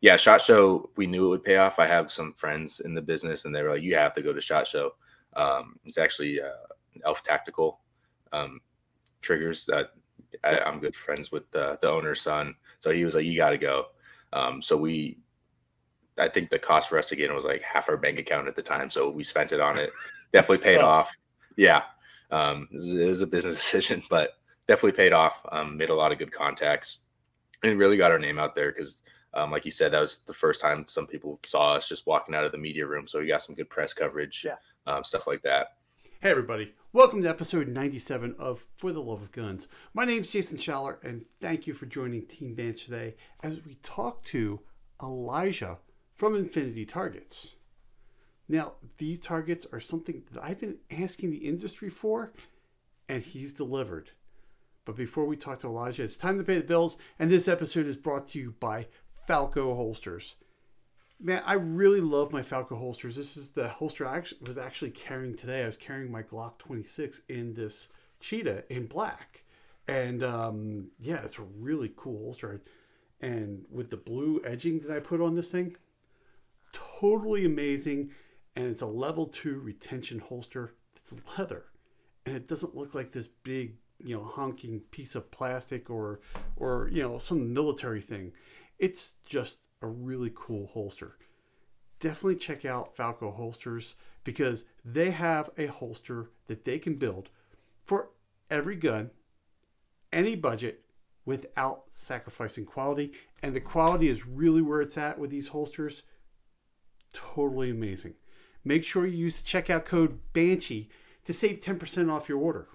yeah, Shot Show, we knew it would pay off. I have some friends in the business, and they were like, "You have to go to Shot Show." Um, it's actually uh, Elf Tactical um, triggers that I, am good friends with the, the owner's son, so he was like, "You got to go." Um, so we, I think the cost for us to get in was like half our bank account at the time, so we spent it on it. Definitely paid off. Yeah, um, was a business decision, but definitely paid off. Um, made a lot of good contacts, and really got our name out there because um, like you said, that was the first time some people saw us just walking out of the media room. So we got some good press coverage, yeah. um, stuff like that. Hey, everybody. Welcome to episode 97 of For the Love of Guns. My name is Jason Schaller, and thank you for joining Team Banshee today as we talk to Elijah from Infinity Targets. Now, these targets are something that I've been asking the industry for, and he's delivered. But before we talk to Elijah, it's time to pay the bills, and this episode is brought to you by Falco holsters. Man, I really love my Falco holsters. This is the holster I was actually carrying today. I was carrying my Glock 26 in this cheetah in black. And um, yeah, it's a really cool holster. And with the blue edging that I put on this thing, totally amazing. And it's a level two retention holster. It's leather. And it doesn't look like this big, you know, honking piece of plastic or, or you know, some military thing it's just a really cool holster. Definitely check out Falco holsters because they have a holster that they can build for every gun, any budget, without sacrificing quality. And the quality is really where it's at with these holsters. Totally amazing. Make sure you use the checkout code Banshee to save 10% off your order.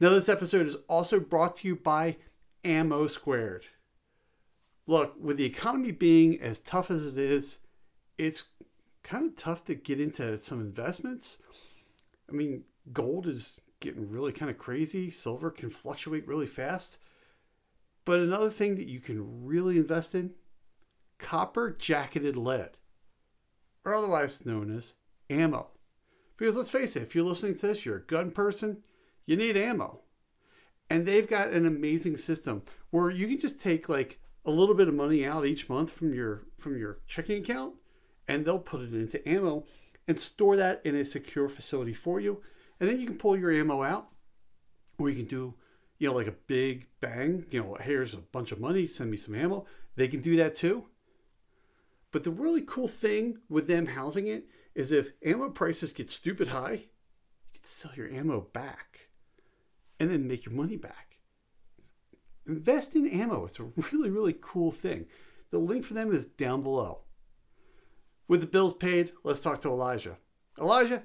Now, this episode is also brought to you by Ammo Squared look, with the economy being as tough as it is, it's kind of tough to get into some investments. I mean, gold is getting really kind of crazy, silver can fluctuate really fast. But another thing that you can really invest in copper jacketed lead, or otherwise known as ammo. Because let's face it, if you're listening to this, you're a gun person, you need ammo. And they've got an amazing system where you can just take like a little bit of money out each month from your from your checking account and they'll put it into ammo and store that in a secure facility for you. And then you can pull your ammo out or you can do you know like a big bang you know here's a bunch of money send me some ammo. They can do that too. But the really cool thing with them housing it is if ammo prices get stupid high you can sell your ammo back and then make your money back invest in ammo. It's a really, really cool thing. The link for them is down below. With the bills paid, let's talk to Elijah. Elijah,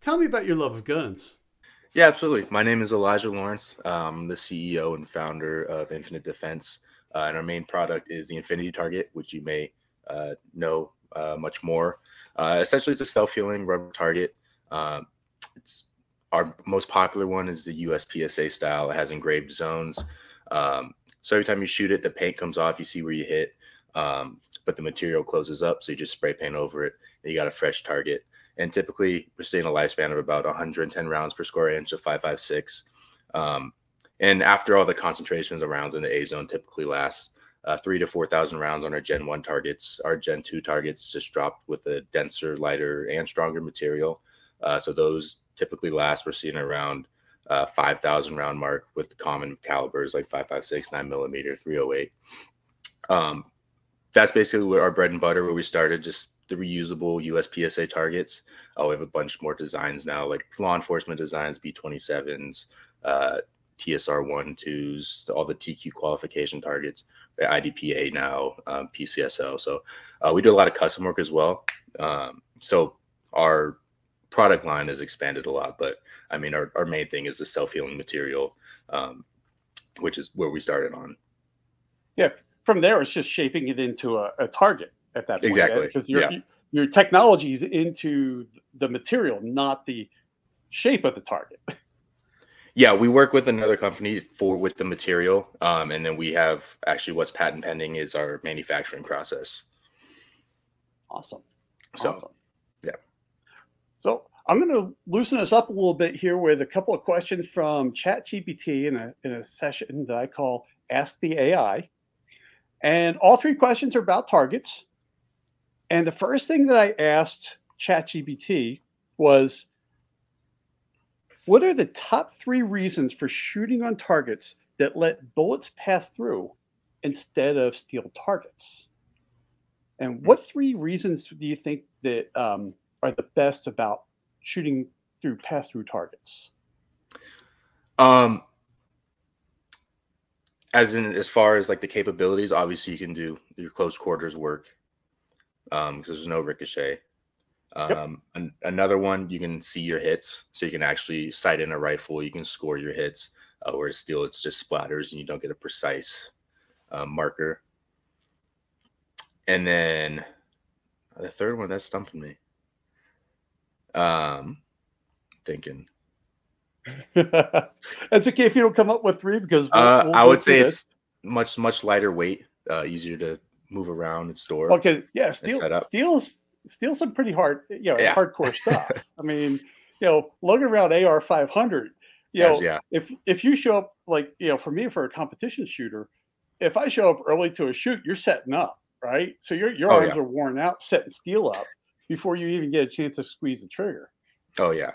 tell me about your love of guns. Yeah, absolutely. My name is Elijah Lawrence. I'm the CEO and founder of Infinite Defense. Uh, and our main product is the Infinity Target, which you may uh, know uh, much more. Uh, essentially, it's a self healing rubber target. Um, it's our most popular one is the USPSA style. It has engraved zones. Um, so every time you shoot it, the paint comes off. You see where you hit, um, but the material closes up. So you just spray paint over it. And you got a fresh target. And typically, we're seeing a lifespan of about 110 rounds per square inch of 5.56. Um, and after all the concentrations of rounds in the A zone, typically lasts uh, three to 4,000 rounds on our Gen 1 targets. Our Gen 2 targets just dropped with a denser, lighter, and stronger material. Uh, so those typically last, we're seeing around uh, 5,000 round mark with common calibers like 5.56, 9 millimeter, 308. Um, that's basically what our bread and butter where we started, just the reusable USPSA targets. Oh, we have a bunch more designs now, like law enforcement designs, B27s, uh, TSR 1, 2s, all the TQ qualification targets, IDPA now, um, PCSO. So uh, we do a lot of custom work as well. Um, so our product line has expanded a lot, but I mean, our, our main thing is the self healing material, um, which is where we started on. Yeah, from there, it's just shaping it into a, a target at that point. Exactly. Because your, yeah. your technology is into the material, not the shape of the target. Yeah, we work with another company for with the material, um, and then we have actually what's patent pending is our manufacturing process. Awesome. So, awesome. So I'm going to loosen us up a little bit here with a couple of questions from ChatGPT in a, in a session that I call Ask the AI. And all three questions are about targets. And the first thing that I asked ChatGPT was what are the top three reasons for shooting on targets that let bullets pass through instead of steel targets? And what three reasons do you think that um, are the best about shooting through pass through targets? Um, as in as far as like the capabilities, obviously you can do your close quarters work um because there's no ricochet. Yep. Um, an- another one you can see your hits, so you can actually sight in a rifle. You can score your hits. Uh, whereas steel, it's just splatters and you don't get a precise uh, marker. And then the third one that's stumping me. Um, thinking. That's okay if you don't come up with three because we'll- Uh, we'll I would say it's much much lighter weight, uh, easier to move around and store. Okay, yeah, steel steel's steel's some pretty hard, you know, Yeah. hardcore stuff. I mean, you know, lugging around AR five hundred, you know, yeah, if if you show up like you know, for me for a competition shooter, if I show up early to a shoot, you're setting up, right? So your your Oh, arms yeah. are worn out setting steel up before you even get a chance to squeeze the trigger. oh yeah,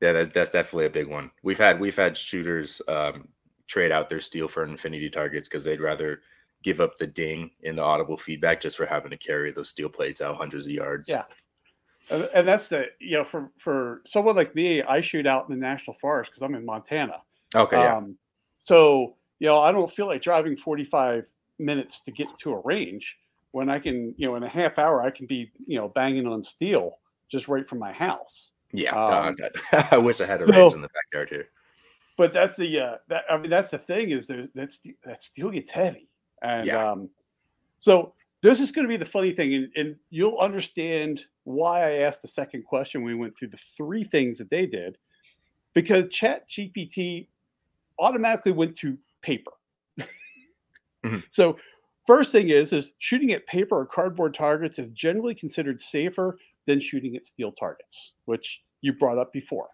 yeah. That's that's definitely a big one. We've had we've had shooters um, trade out their steel for infinity targets because they'd rather give up the ding in the audible feedback just for having to carry those steel plates out hundreds of yards. Yeah. And, that's the you know for for someone like me, I shoot out in the national forest because I'm in Montana. Okay. Yeah. Um, so you know, I don't feel like driving 45 minutes to get to a range when I can, you know, in a half hour I can be, you know, banging on steel just right from my house. yeah. um, no, I- wish I had a so- range in the backyard here. But that's the uh, that I mean that's the thing is there's that that steel gets heavy, and Yeah. um, so this is going to be the funny thing, and, and you'll understand why I asked the second question. when We went through the three things that they did because Chat GPT automatically went to paper. Mhm. So first thing is is shooting at paper or cardboard targets is generally considered safer than shooting at steel targets, which you brought up before.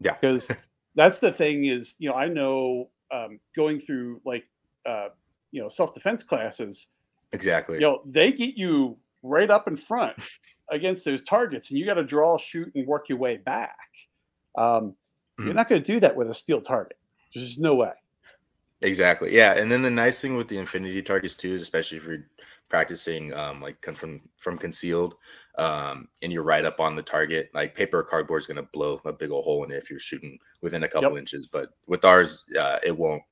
Yeah. Because that's the thing is, you know, I know um, going through like, uh, you know, self defense classes, Exactly. you know, they get you right up in front against those targets, and you got to draw, shoot, and work your way back. Um, You're Mhm. not going to do that with a steel target. There's just no way. Exactly. Yeah, and then the nice thing with the infinity targets too is especially if you're practicing um like from from concealed um and you're right up on the target like paper or cardboard is going to blow a big old hole in it if you're shooting within a couple Yep. inches but with ours uh, it won't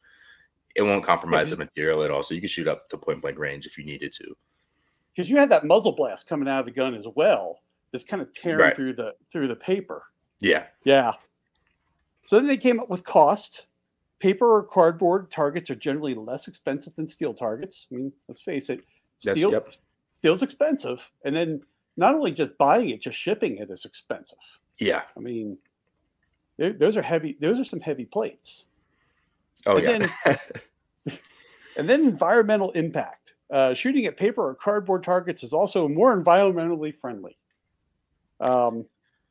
it won't compromise the material at all so you can shoot up to point blank range if you needed to Because you had that muzzle blast coming out of the gun as well, that's kind of tearing Right. through the through the paper. yeah Yeah. So then they came up with cost. Paper or cardboard targets are generally less expensive than steel targets. I mean, let's face it, steel yep. steel's expensive, and then not only just buying it, just shipping it is expensive. yeah I mean, those are heavy. Those are some heavy plates. oh And yeah And then environmental impact. Uh, shooting at paper or cardboard targets is also more environmentally friendly. Um,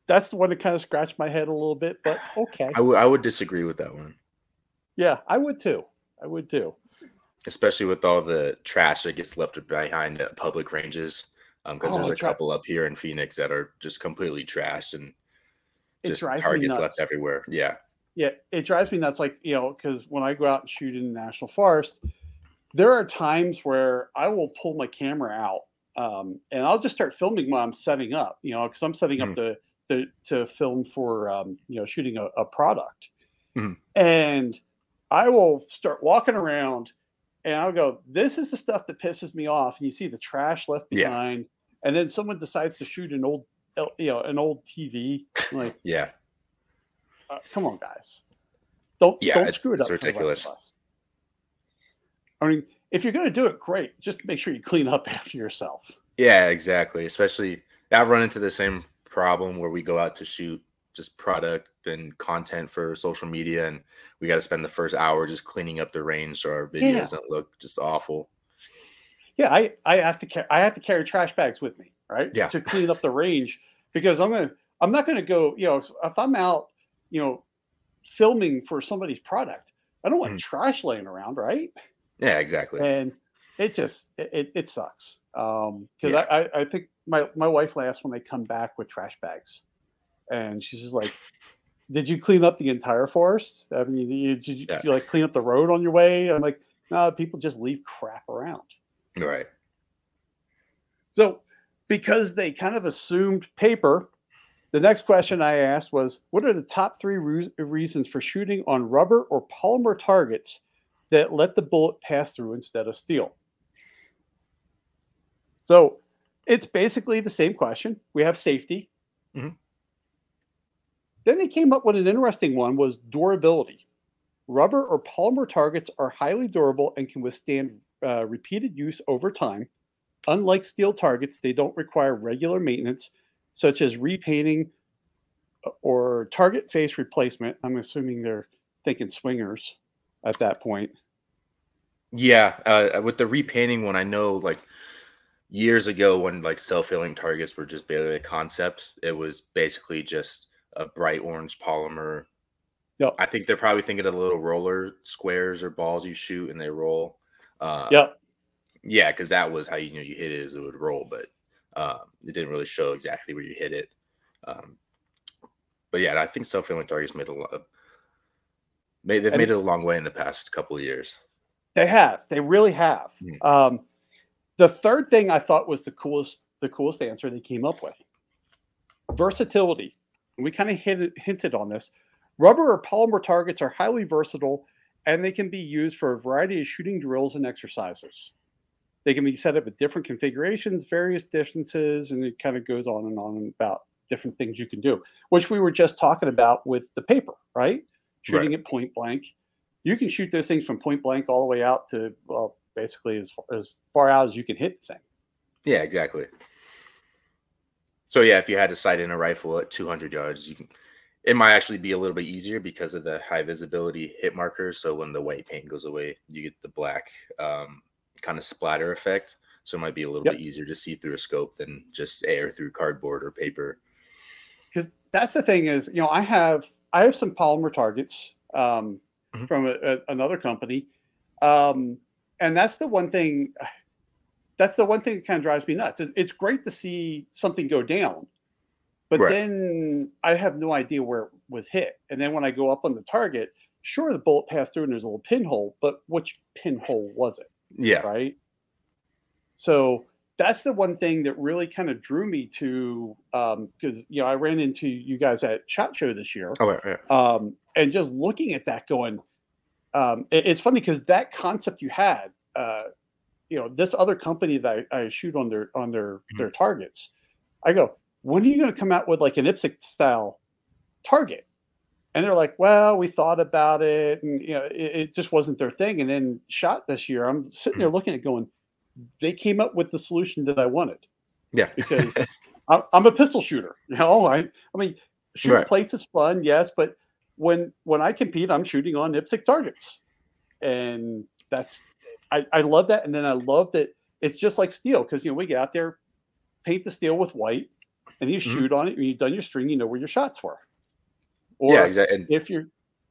that's the one that kind of scratched my head a little bit, but okay. I would I would disagree with that one Yeah, I would too. I would too. especially with all the trash that gets left behind at public ranges because Oh, there's a tra- couple up here in Phoenix that are just completely trashed and It just drives me targets left everywhere. Yeah. Yeah, it drives me nuts. Like, you know, because when I go out and shoot in the national forest, there are times where I will pull my camera out um, and I'll just start filming while I'm setting up, you know, because I'm setting up Mhm. the, the to film for, um, you know, shooting a, a product. Mhm. And I will start walking around and I'll go, this is the stuff that pisses me off. And you see the trash left Yeah. behind. And then someone decides to shoot an old, you know, an old TV. I'm like, Yeah. uh, come on, guys. Don't Yeah, don't screw it up ridiculous. rest of us. I mean, if you're going to do it, great. Just make sure you clean up after yourself. Yeah, exactly. Especially I've run into the same problem where we go out to shoot just product and content for social media and we got to spend the first hour just cleaning up the range so our videos Yeah. don't look just awful. Yeah, I I have to carry I have to carry trash bags with me, right? Yeah. To clean up the range because I'm gonna I'm not gonna go. You know, if I'm out, you know, filming for somebody's product, I don't want Mhm. trash laying around, right? Yeah, exactly. And it just it, it sucks. Um, because Yeah. I, I I think my my wife laughs when they come back with trash bags, and she's just like, "Did you clean up the entire forest? I mean, you, did you, Yeah. did you like clean up the road on your way?" I'm like, "No, people just leave crap around." Right. So, because they kind of assumed paper, the next question I asked was What are the top three re- reasons for shooting on rubber or polymer targets that let the bullet pass through instead of steel? So, it's basically the same question. We have safety. Mhm. Then they came up with an interesting one was durability. Rubber or polymer targets are highly durable and can withstand uh, repeated use over time. Unlike steel targets, they don't require regular maintenance, such as repainting uh, or target face replacement. I'm assuming they're thinking swingers at that point. Yeah. Uh, with the repainting one, I know like years ago when like self-healing targets were just barely a concept, it was basically just a bright orange polymer. Yep. I think they're probably thinking of the little roller squares or balls you shoot and they roll. Uh, Yep. Yeah, because that was how you know you hit it is it would roll, but um, it didn't really show exactly where you hit it. Um, but yeah, I think self-healing targets made a lot. Made, they've And- made it a long way in the past couple of years. They have. They really have. Mhm. Um, the third thing I thought was the coolest, the coolest answer they came up with: versatility. We kind of hinted, hinted on this. Rubber or polymer targets are highly versatile, and they can be used for a variety of shooting drills and exercises. They can be set up at different configurations, various distances, and it kind of goes on and on about different things you can do, which we were just talking about with the paper, right? Shooting at point blank. You can shoot those things from point blank all the way out to, well, basically as, far- as far out as you can hit the thing. Yeah, exactly. So yeah, if you had to sight in a rifle at 200 yards, you can. It might actually be a little bit easier because of the high visibility hit markers. So when the white paint goes away, you get the black um, kind of splatter effect. So it might be a little Yep. bit easier to see through a scope than just air through cardboard or paper. because that's the thing is you know i have i have some polymer targets um, Mhm. from a, a- another company um, and that's the one thing that's the one thing that kind of drives me nuts is it's great to see something go down but Right. then i have no idea where it was hit and then when i go up on the target sure the bullet passed through and there's a little pinhole but which pinhole was it Yeah, right? So that's the one thing that really kind of drew me to because you know I ran into you guys at Shot Show this year, Oh, right, right. um, and just looking at that, going, um, it- it's funny because that concept you had, uh, you know, this other company that I, I shoot on their on their Mm-hmm. their targets, I go, when are you going to come out with like an IPSC style target? And they're like, well, we thought about it, and you know, it, it just wasn't their thing. And then shot this year, I'm sitting there looking at going, they came up with the solution that I wanted Yeah, because I'm, I'm a pistol shooter. You know, I, I mean, shooting Right. plates is fun, yes, but when when I compete, I'm shooting on IPSC targets, and that's I, I love that. And then I love that it's just like steel because you know we get out there, paint the steel with white, and you Mhm. shoot on it. When you've done your string, you know where your shots were. Or yeah, exactly. And if you're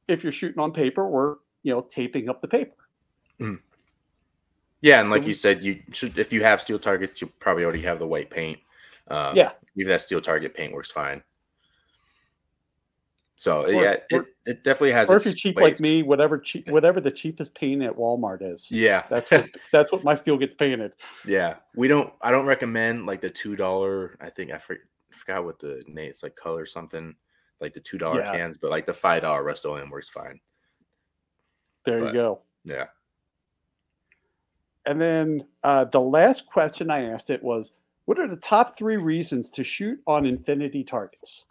if you're shooting on paper, we're you know taping up the paper. Yeah, and So like we- you said, you should if you have steel targets, you probably already have the white paint. Um, Yeah. even that steel target paint works fine. So Or- yeah, or- it, it definitely has. or if you're cheap like me, whatever cheap, whatever the cheapest paint at Walmart is. Yeah, That's what that's what my steel gets painted. yeah. We don't. I don't recommend like the two dollar. I think I for, forgot what the name. It's like color something like the two dollar Yeah. cans, but like the five dollar Rust-Oleum works fine. There But- you go. Yeah. And then uh, the last question I asked it was, "What are the top three reasons to shoot on infinity targets?"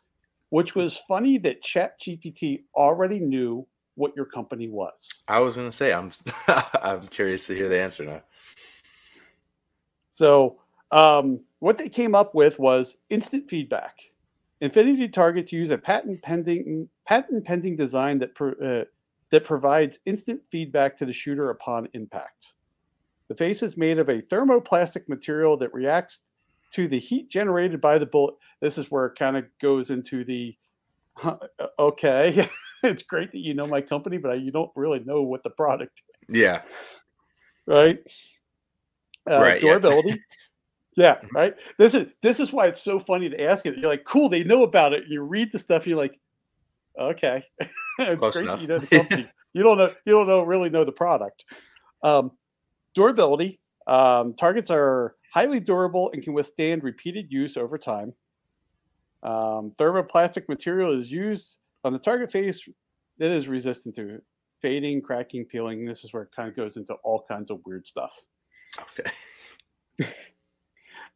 Which was funny that ChatGPT already knew what your company was. I was gonna say I'm. I'm curious to hear the answer now. So um, what they came up with was instant feedback. Infinity targets use a patent pending patent pending design that pro, uh, that provides instant feedback to the shooter upon impact. The face is made of a thermoplastic material that reacts to the heat generated by the bullet. This is where it kind of goes into the huh, okay. it's great that you know my company, but you don't really know what the product Yeah. right? uh, right, durability. Yeah. yeah. right. This is this is why it's so funny to ask it. You're like, cool, they know about it. You read the stuff, you're like, okay, it's Close great. Enough. You know the company. you don't know. You don't know really know the product. Um, durability. Um, targets are highly durable and can withstand repeated use over time. Um, thermoplastic material is used on the target face that is resistant to fading, cracking, peeling. This is where it kind of goes into all kinds of weird stuff. Okay.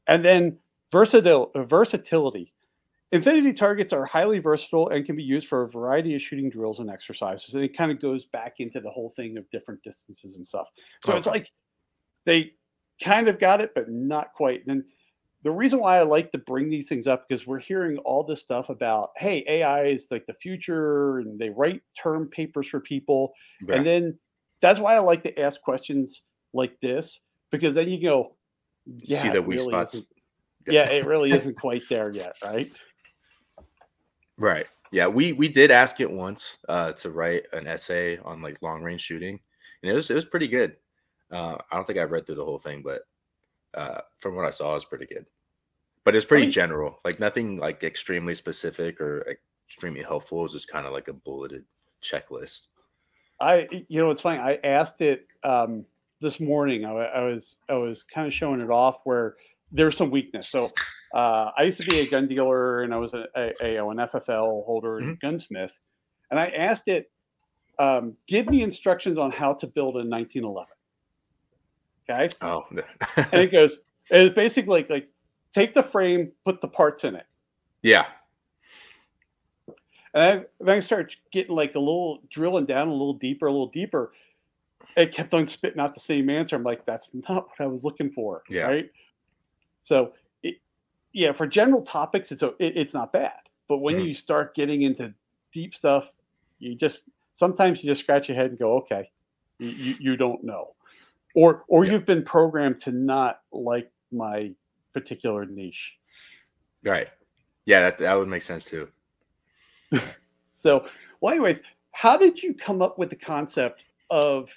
and then versatil- versatility. Infinity targets are highly versatile and can be used for a variety of shooting drills and exercises. And it kind of goes back into the whole thing of different distances and stuff. So okay. it's like they kind of got it, but not quite. And the reason why I like to bring these things up because we're hearing all this stuff about, hey, AI is like the future, and they write term papers for people, right. and then that's why I like to ask questions like this because then you go, yeah, see the weak really spots. Yeah, it really isn't quite there yet, right? Right. Yeah, we we did ask it once uh, to write an essay on like long range shooting, and it was it was pretty good. Uh, I don't think I read through the whole thing, but uh, from what I saw, it was pretty good. But it's pretty I mean, general, like nothing like extremely specific or extremely helpful. It was just kind of like a bulleted checklist. I, you know, it's funny. I asked it um, this morning. I, I was, I was kind of showing it off where there's some weakness. So uh, I used to be a gun dealer, and I was a, a, a an FFL holder and mm-hmm. gunsmith. And I asked it, um, give me instructions on how to build a 1911. Okay. Oh. and it goes, it's basically like, like take the frame, put the parts in it. Yeah. And then I start getting like a little drilling down a little deeper, a little deeper. It kept on spitting out the same answer. I'm like, that's not what I was looking for. Yeah. Right. So, it, yeah, for general topics, it's it, it's not bad. But when mm-hmm. you start getting into deep stuff, you just sometimes you just scratch your head and go, okay, you, you don't know or or yeah. you've been programmed to not like my particular niche. Right. Yeah, that, that would make sense too. so, well, anyways, how did you come up with the concept of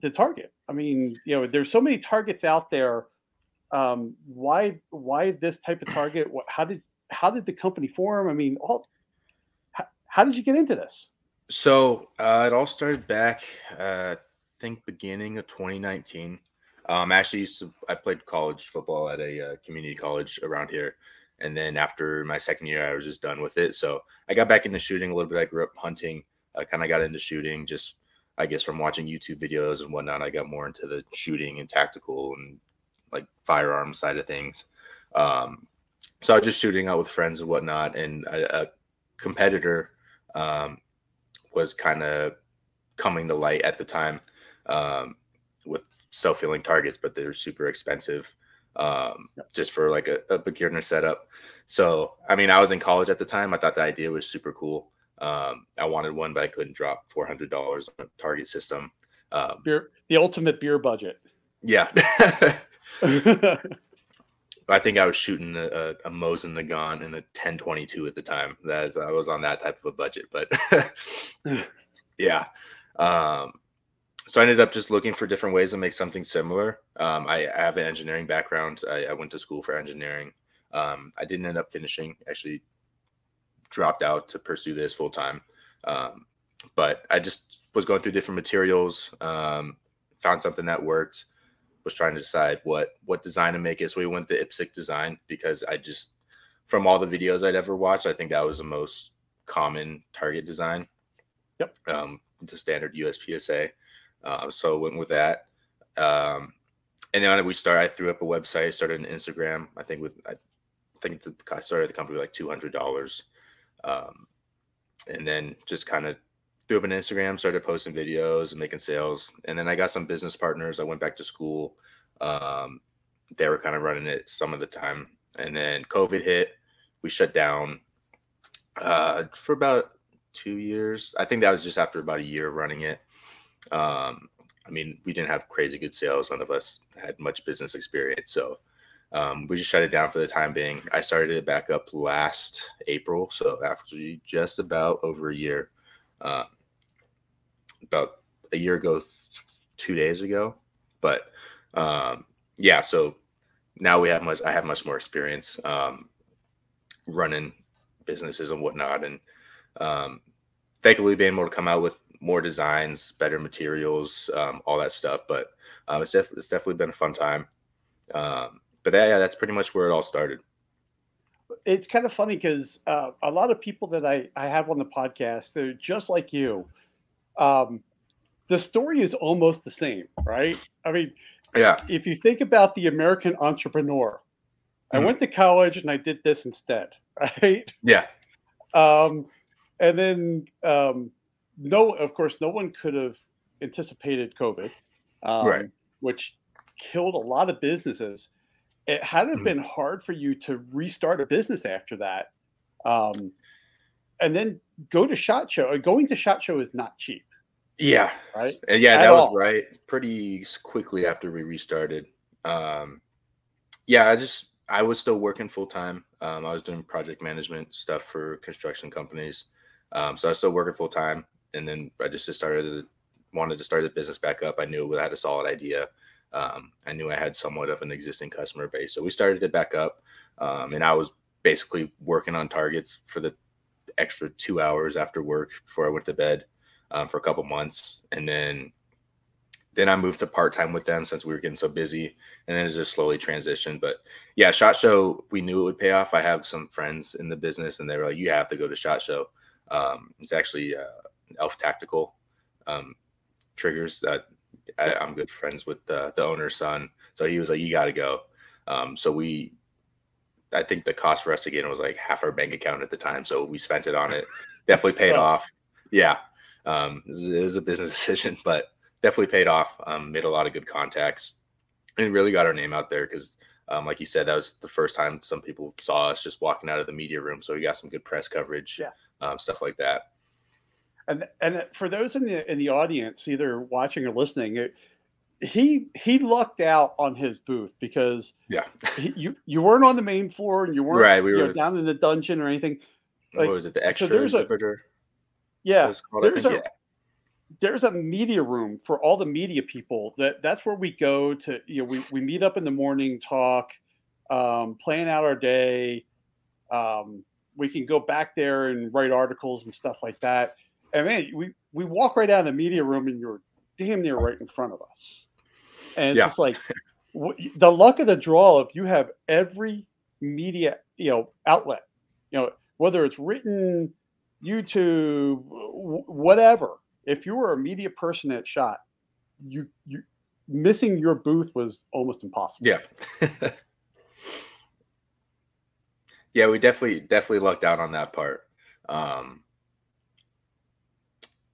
the target? I mean, you know, there's so many targets out there. Um, why why this type of target? How did how did the company form? I mean, all how, how did you get into this? So uh, it all started back uh, think beginning of 2019. Um, actually, to, I played college football at a uh, community college around here, and then after my second year, I was just done with it. So I got back into shooting a little bit. I grew up hunting. I kind of got into shooting just, I guess, from watching YouTube videos and whatnot. I got more into the shooting and tactical and like firearm side of things. Um, so I was just shooting out with friends and whatnot, and a, a competitor um, was kind of coming to light at the time um, with self filling targets, but they're super expensive um, just for like a, a, beginner setup. So, I mean, I was in college at the time. I thought the idea was super cool. Um, I wanted one, but I couldn't drop four hundred dollars on a target system. Um, beer, the ultimate beer budget. Yeah. I think I was shooting a, a, a Mosin Nagant and a 1022 at the time. That is, I was on that type of a budget, but yeah. Um, so I ended up just looking for different ways to make something similar. Um, I, have an engineering background. I, I, went to school for engineering. Um, I didn't end up finishing. Actually, dropped out to pursue this full time. Um, but I just was going through different materials. Um, found something that worked. Was trying to decide what what design to make it. So we went the IPSC design because I just from all the videos I'd ever watched, I think that was the most common target design. Yep. Um, the standard USPSA. Uh, so I went with that. Um, and then we started, I threw up a website, started an Instagram. I think with, I think the, I started the company with like $200. Um, and then just kind of threw up an Instagram, started posting videos and making sales. And then I got some business partners. I went back to school. Um, they were kind of running it some of the time. And then COVID hit. We shut down uh, for about two years. I think that was just after about a year running it. Um, I mean, we didn't have crazy good sales. None of us had much business experience. So um, we just shut it down for the time being. I started it back up last April. So after just about over a year, uh, about a year ago, two days ago. But um, yeah, so now we have much. I have much more experience um, running businesses and whatnot, and um, thankfully being able to come out with more designs, better materials, um, all that stuff. But um, it's, def- it's definitely been a fun time. Um, but that, yeah, that's pretty much where it all started. It's kind of funny because uh, a lot of people that I, I have on the podcast, they're just like you. Um, the story is almost the same, right? I mean, yeah. If you think about the American entrepreneur, mm-hmm. I went to college and I did this instead, right? Yeah. Um, and then um, no, of course, no one could have anticipated COVID, um, right? Which killed a lot of businesses. It had mm-hmm. been hard for you to restart a business after that, um, and then go to Shot Show. Going to Shot Show is not cheap. Yeah. Right. And yeah, At that all. was right. Pretty quickly after we restarted. Um, yeah, I just I was still working full time. Um, I was doing project management stuff for construction companies. Um, so I was still working full time, and then I just started wanted to start the business back up. I knew I had a solid idea. Um, I knew I had somewhat of an existing customer base, so we started it back up. Um, and I was basically working on targets for the extra two hours after work before I went to bed um, for a couple months, and then then I moved to part time with them since we were getting so busy, and then it just slowly transitioned. But yeah, Shot Show, we knew it would pay off. I have some friends in the business, and they were like, "You have to go to Shot Show." Um, it's actually uh, Elf Tactical um, triggers that I, am good friends with the, the owner's son, so he was like, "You got to go." Um, so we, I think the cost for us to get it was like half our bank account at the time, so we spent it on it. Definitely paid off. Yeah, um, it is a business decision, but definitely paid off. Um, made a lot of good contacts and really got our name out there because, um, like you said, that was the first time some people saw us just walking out of the media room. So we got some good press coverage, yeah. um, stuff like that. And and for those in the in the audience, either watching or listening, it, he he lucked out on his booth because yeah, he, you you weren't on the main floor and you weren't right. We were know, down in the dungeon or anything. Like, what was it? The extra so exhibitor. Yeah, called, there's a yeah. there's a media room for all the media people. That that's where we go to. You know, we we meet up in the morning, talk, um, plan out our day. Um, we can go back there and write articles and stuff like that. And man, we we walk right out of the media room, and you're damn near right in front of us. And it's yeah. just like the luck of the draw. If you have every media you know outlet, you know whether it's written YouTube, whatever. If you were a media person at Shot, you you missing your booth was almost impossible. Yeah. yeah, we definitely definitely lucked out on that part. Um,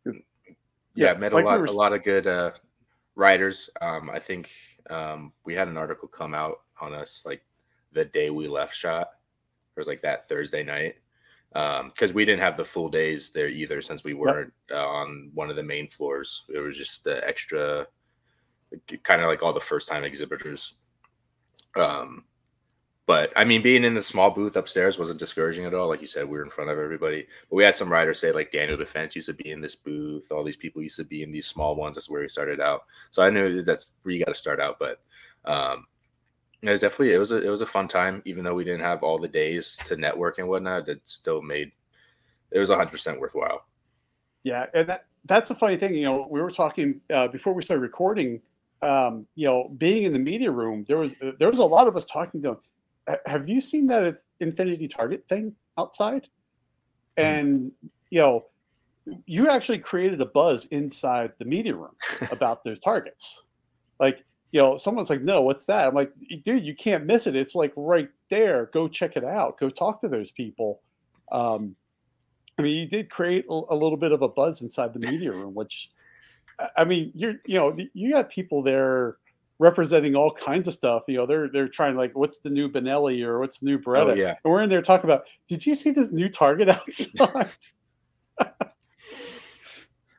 yeah, yeah, met like a lot we were... a lot of good uh, writers. Um, I think um, we had an article come out on us like the day we left Shot. It was like that Thursday night because um, we didn't have the full days there either since we weren't yep. uh, on one of the main floors it was just the extra kind of like all the first time exhibitors um, but i mean being in the small booth upstairs wasn't discouraging at all like you said we were in front of everybody but we had some writers say like daniel defense used to be in this booth all these people used to be in these small ones that's where he started out so i knew that's where you got to start out but um, it was definitely it was a it was a fun time, even though we didn't have all the days to network and whatnot. It still made it was hundred percent worthwhile. Yeah, and that that's the funny thing. You know, we were talking uh, before we started recording. Um, you know, being in the media room, there was there was a lot of us talking. Going, have you seen that Infinity Target thing outside? And you know, you actually created a buzz inside the media room about those targets. Like you know, someone's like, no, what's that? I'm like, dude, you can't miss it. It's like right there. Go check it out. Go talk to those people. Um, I mean, you did create a little bit of a buzz inside the media room, which, I mean, you're, you know, you got people there representing all kinds of stuff. You know, they're they're trying like, what's the new Benelli or what's the new Beretta? Oh, yeah. And we're in there talking about, did you see this new Target outside?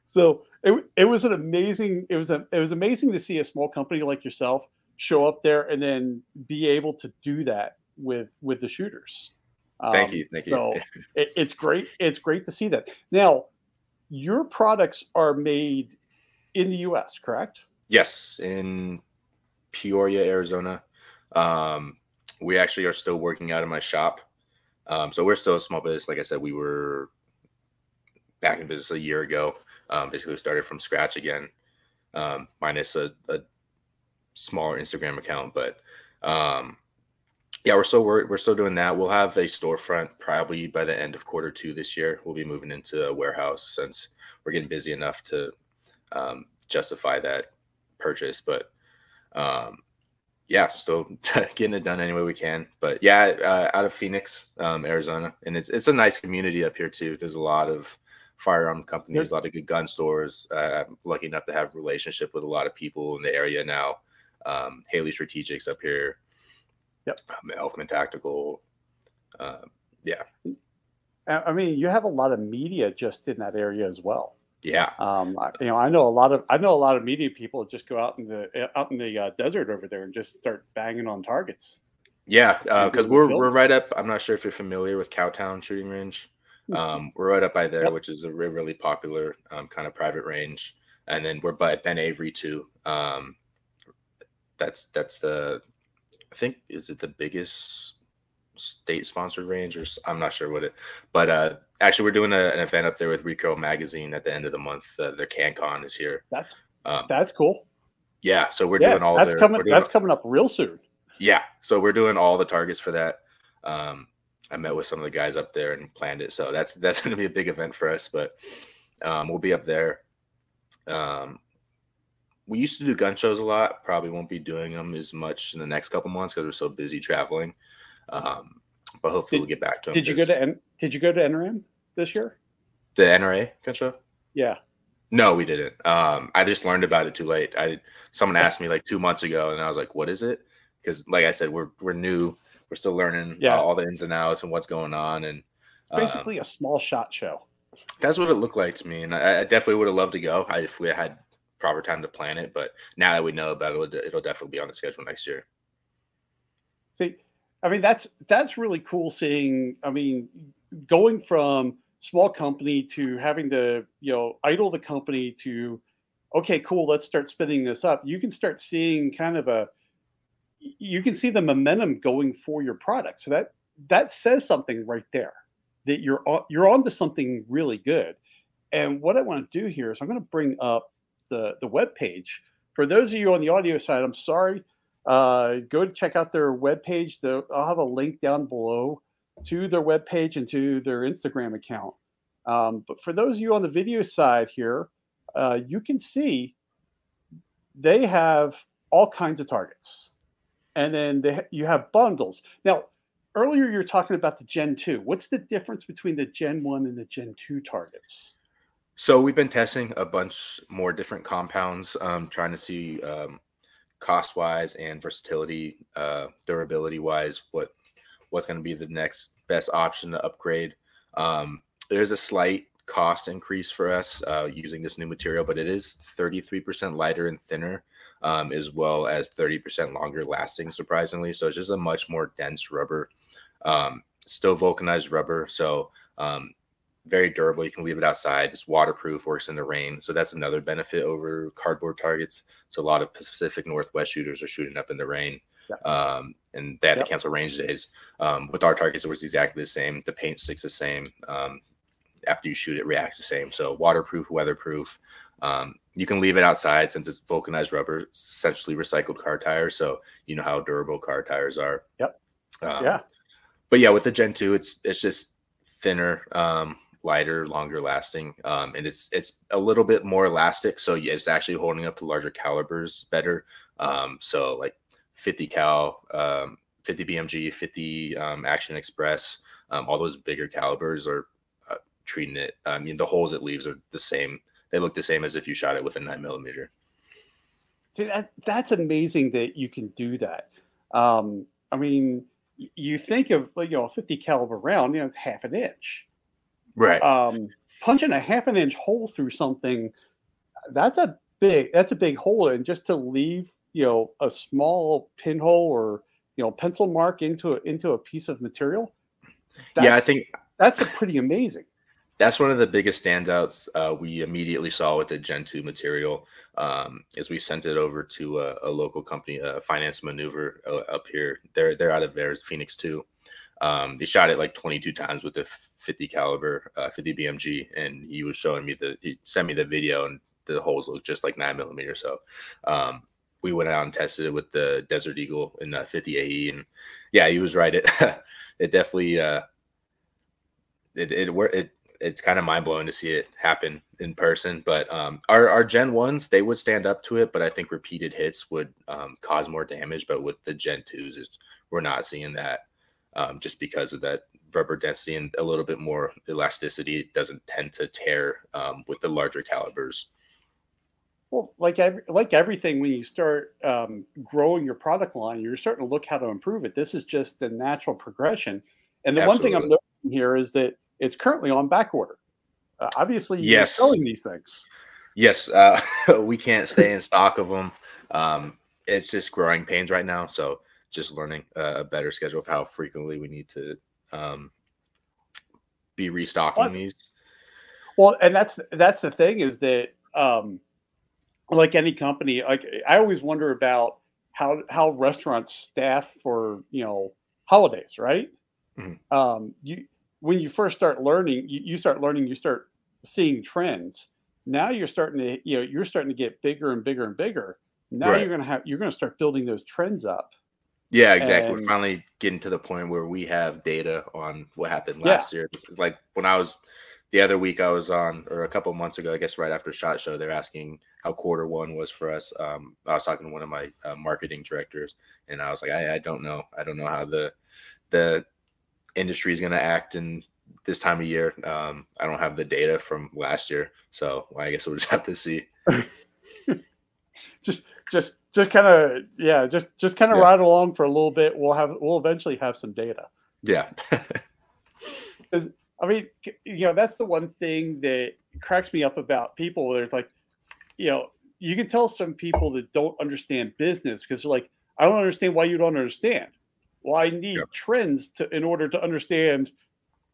so it, it was an amazing it was a it was amazing to see a small company like yourself show up there and then be able to do that with with the shooters. Um, thank you, thank you. So it, it's great. It's great to see that. Now, your products are made in the U.S., correct? Yes, in Peoria, Arizona. Um, we actually are still working out of my shop. Um, so we're still a small business. Like I said, we were back in business a year ago. Um, basically started from scratch again, um, minus a, a, smaller Instagram account. But um, yeah, we're still we're, we're still doing that. We'll have a storefront probably by the end of quarter two this year. We'll be moving into a warehouse since we're getting busy enough to um, justify that purchase. But um, yeah, still getting it done any way we can. But yeah, uh, out of Phoenix, um, Arizona, and it's it's a nice community up here too. There's a lot of firearm companies, a lot of good gun stores. Uh, I'm lucky enough to have relationship with a lot of people in the area now. Um, Haley Strategics up here. Yep. Um, Elftmann Tactical. Uh, yeah. I mean, you have a lot of media just in that area as well. Yeah. Um, you know, I know a lot of I know a lot of media people just go out in the eh, out in the uh, desert over there and just start banging on targets. Yeah, because uh, we're we're right up. I'm not sure if you're familiar with Cowtown Shooting Range. Hmm. Um, we're right up by there, yep. which is a really popular um, kind of private range. And then we're by Ben Avery too. Um, that's that's the I think is it the biggest state sponsored range or I'm not sure what it, but uh, actually we're doing a, an event up there with Recoil Magazine at the end of the month. Uh, the CanCon is here. That's um, that's cool. Yeah, so we're yeah, doing all that's their, coming. That's coming up real soon. Yeah, so we're doing all the targets for that. Um, I met with some of the guys up there and planned it, so that's that's going to be a big event for us. But um, we'll be up there. Um, we used to do gun shows a lot. Probably won't be doing them as much in the next couple months because we're so busy traveling. Um, but hopefully did, we'll get back to them. Did you go to N- Did you go to NRAM this year? The NRA gun show? Yeah. No, we didn't. Um, I just learned about it too late. I someone asked me like two months ago, and I was like, "What is it?" Because, like I said, we're we're new. We're still learning yeah. all the ins and outs and what's going on. And it's basically um, a small shot show. That's what it looked like to me, and I, I definitely would have loved to go I, if we had proper time to plan it. But now that we know about it, it'll definitely be on the schedule next year. See, I mean that's that's really cool seeing. I mean, going from small company to having to you know idle the company to okay, cool, let's start spinning this up. You can start seeing kind of a you can see the momentum going for your product. So that that says something right there that you're on, you're onto something really good. And what I want to do here is I'm going to bring up the the web page. For those of you on the audio side, I'm sorry. Uh, go to check out their web page. I'll have a link down below to their web page and to their Instagram account. Um, but for those of you on the video side here, uh, you can see they have all kinds of targets and then they, you have bundles. Now, earlier you're talking about the Gen 2. What's the difference between the Gen 1 and the Gen 2 targets? So we've been testing a bunch more different compounds, um, trying to see um, cost wise and versatility, uh, durability wise, what what's going to be the next best option to upgrade. Um, there's a slight cost increase for us uh, using this new material, but it is 33% lighter and thinner um, as well as 30% longer lasting, surprisingly. So it's just a much more dense rubber, um, still vulcanized rubber. So um, very durable. You can leave it outside. It's waterproof, works in the rain. So that's another benefit over cardboard targets. So a lot of Pacific Northwest shooters are shooting up in the rain. Yeah. Um, and they have yep. to cancel range days. Um, with our targets, it was exactly the same. The paint sticks the same. Um, after you shoot, it reacts the same. So waterproof, weatherproof. Um, you can leave it outside since it's vulcanized rubber, essentially recycled car tires. So you know how durable car tires are. Yep. Um, yeah. But yeah, with the Gen two, it's it's just thinner, um, lighter, longer lasting, um, and it's it's a little bit more elastic. So it's actually holding up to larger calibers better. Um, so like 50 cal, um, 50 BMG, 50 um, Action Express, um, all those bigger calibers are uh, treating it. I mean, the holes it leaves are the same they look the same as if you shot it with a nine millimeter. See, that, that's amazing that you can do that. Um, I mean, you think of you know a 50 caliber round, you know, it's half an inch. Right. Um, punching a half an inch hole through something, that's a big that's a big hole, and just to leave you know a small pinhole or you know pencil mark into a, into a piece of material. yeah, I think that's a pretty amazing. that's one of the biggest standouts uh, we immediately saw with the Gen 2 material um, is we sent it over to a, a local company, uh, Finance Maneuver uh, up here. They're they're out of theirs, Phoenix 2. Um, they shot it like 22 times with the 50 caliber, uh, 50 BMG, and he was showing me the he sent me the video, and the holes look just like nine millimeter. So um, we went out and tested it with the Desert Eagle in uh, 50 AE, and yeah, he was right. It it definitely uh, it it it it's kind of mind blowing to see it happen in person. But um, our our Gen ones they would stand up to it, but I think repeated hits would um, cause more damage. But with the Gen twos, we're not seeing that um, just because of that rubber density and a little bit more elasticity. It doesn't tend to tear um, with the larger calibers. Well, like every, like everything, when you start um, growing your product line, you're starting to look how to improve it. This is just the natural progression. And the Absolutely. one thing I'm noticing here is that it's currently on back order. Uh, obviously, you're yes. selling these things. Yes, uh, we can't stay in stock of them. Um, it's just growing pains right now, so just learning a better schedule of how frequently we need to um, be restocking well, these. Well, and that's that's the thing is that um, like any company, like I always wonder about how how restaurants staff for you know holidays, right? Mm-hmm. Um, you when you first start learning, you, you start learning, you start seeing trends. Now you're starting to, you know, you're starting to get bigger and bigger and bigger. Now right. you're gonna have you're gonna start building those trends up. Yeah, exactly. And, We're finally getting to the point where we have data on what happened last yeah. year. This is like when I was the other week I was on, or a couple months ago, I guess right after Shot Show, they're asking how quarter one was for us. Um, I was talking to one of my uh, marketing directors, and I was like, I, I don't know, I don't know how the the industry is going to act in this time of year. Um, I don't have the data from last year, so I guess we'll just have to see. just, just, just kind of, yeah, just, just kind of yeah. ride along for a little bit. We'll have, we'll eventually have some data. Yeah. I mean, you know, that's the one thing that cracks me up about people. Where it's like, you know, you can tell some people that don't understand business because they're like, I don't understand why you don't understand. Well, I need yep. trends to in order to understand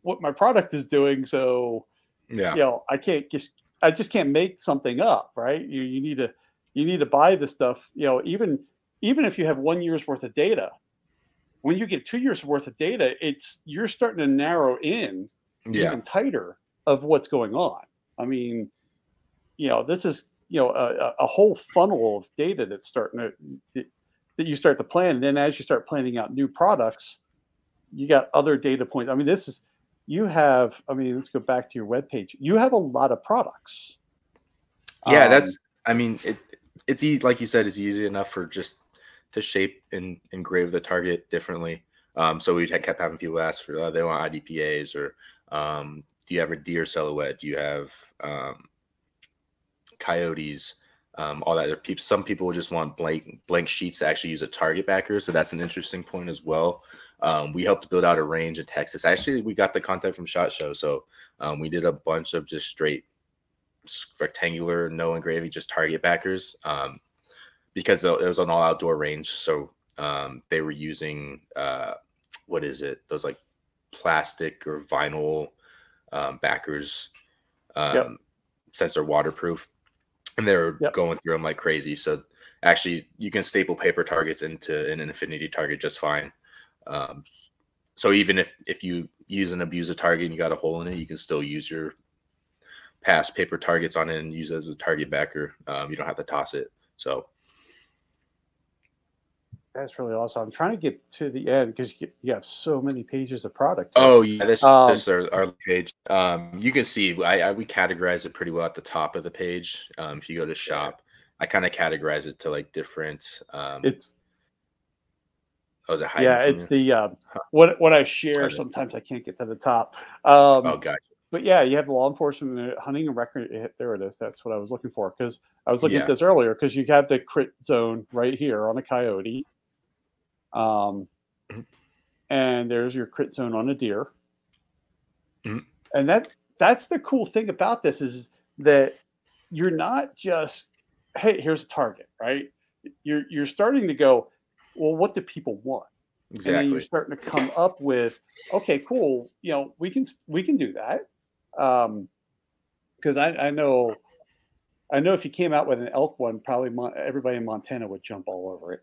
what my product is doing. So, yeah, you know, I can't just I just can't make something up, right? You you need to you need to buy the stuff. You know, even even if you have one year's worth of data, when you get two years worth of data, it's you're starting to narrow in yeah. even tighter of what's going on. I mean, you know, this is you know a, a whole funnel of data that's starting to that you start to plan. And then as you start planning out new products, you got other data points. I mean, this is you have. I mean, let's go back to your web page. You have a lot of products. Yeah, um, that's. I mean, it it's easy, like you said, it's easy enough for just to shape and engrave the target differently. Um, so we kept having people ask for uh, they want IDPA's or um, do you have a deer silhouette? Do you have um, coyotes? um, all that. People, some people just want blank blank sheets to actually use a target backer, so that's an interesting point as well. Um, we helped build out a range in Texas. Actually, we got the content from Shot Show, so um, we did a bunch of just straight rectangular, no engraving, just target backers um, because it was an all outdoor range. So um, they were using uh, what is it? Those like plastic or vinyl um, backers. Yep. Since they're waterproof, and they're yep. going through them like crazy. So actually, you can staple paper targets into an infinity target just fine. Um, so even if if you use and abuse a target and you got a hole in it, you can still use your past paper targets on it and use it as a target backer. Um, you don't have to toss it. So that's really awesome. I'm trying to get to the end because you have so many pages of product. Oh yeah, this um, this is our, our page. Um, you can see I, I, we categorize it pretty well at the top of the page. Um, if you go to shop, I kind of categorize it to like different. Um, it's oh, yeah, it's you? the um, what what I share. Sometimes I can't get to the top. Um, oh, gotcha. But yeah, you have law enforcement, hunting, and record. Eh, there it is. That's what I was looking for because I was looking yeah. at this earlier because you have the crit zone right here on a coyote um, mm-hmm. And there's your crit zone on a deer. Mm-hmm. And that that's the cool thing about this is that you're not just hey here's a target right you're you're starting to go well what do people want exactly and you're starting to come up with okay cool you know we can we can do that Um, because I, I know, I know if you came out with an elk one, probably Mon- everybody in Montana would jump all over it.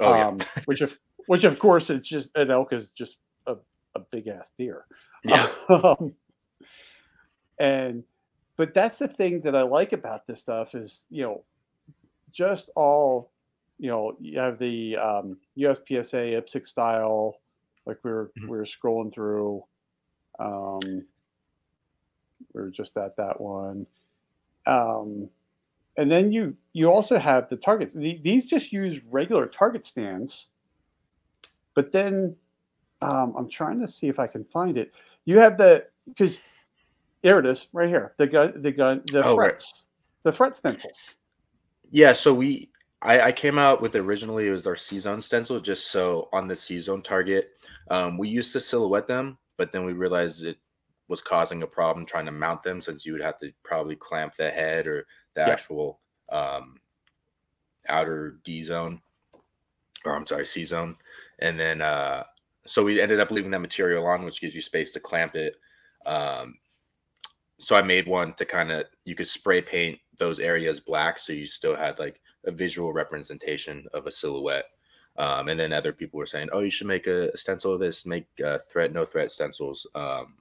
Oh yeah, um, which of which of course it's just an elk is just a, a big ass deer. yeah, Um, and but that's the thing that I like about this stuff is you know just all you know you have the um, USPSA IPSC style like we were Mhm. we were scrolling through. Um, we were just at that one. Um, and then you you also have the targets. The, these just use regular target stands, but then um, I'm trying to see if I can find it. You have the because there it is right here. The gun, the gun, the Oh, right. threats, the threat stencils. yeah. So we, I, I came out with originally it was our C zone stencil, just so on the C zone target, um, we used to silhouette them, but then we realized it was causing a problem trying to mount them since you would have to probably clamp the head or the Yeah. actual um, outer D zone, or I'm sorry, C zone, and then uh, so we ended up leaving that material on, which gives you space to clamp it. Um, so I made one to kind of you could spray paint those areas black, so you still had like a visual representation of a silhouette. Um, and then other people were saying, "Oh, you should make a, stencil of this. Make uh, threat no threat stencils." Um,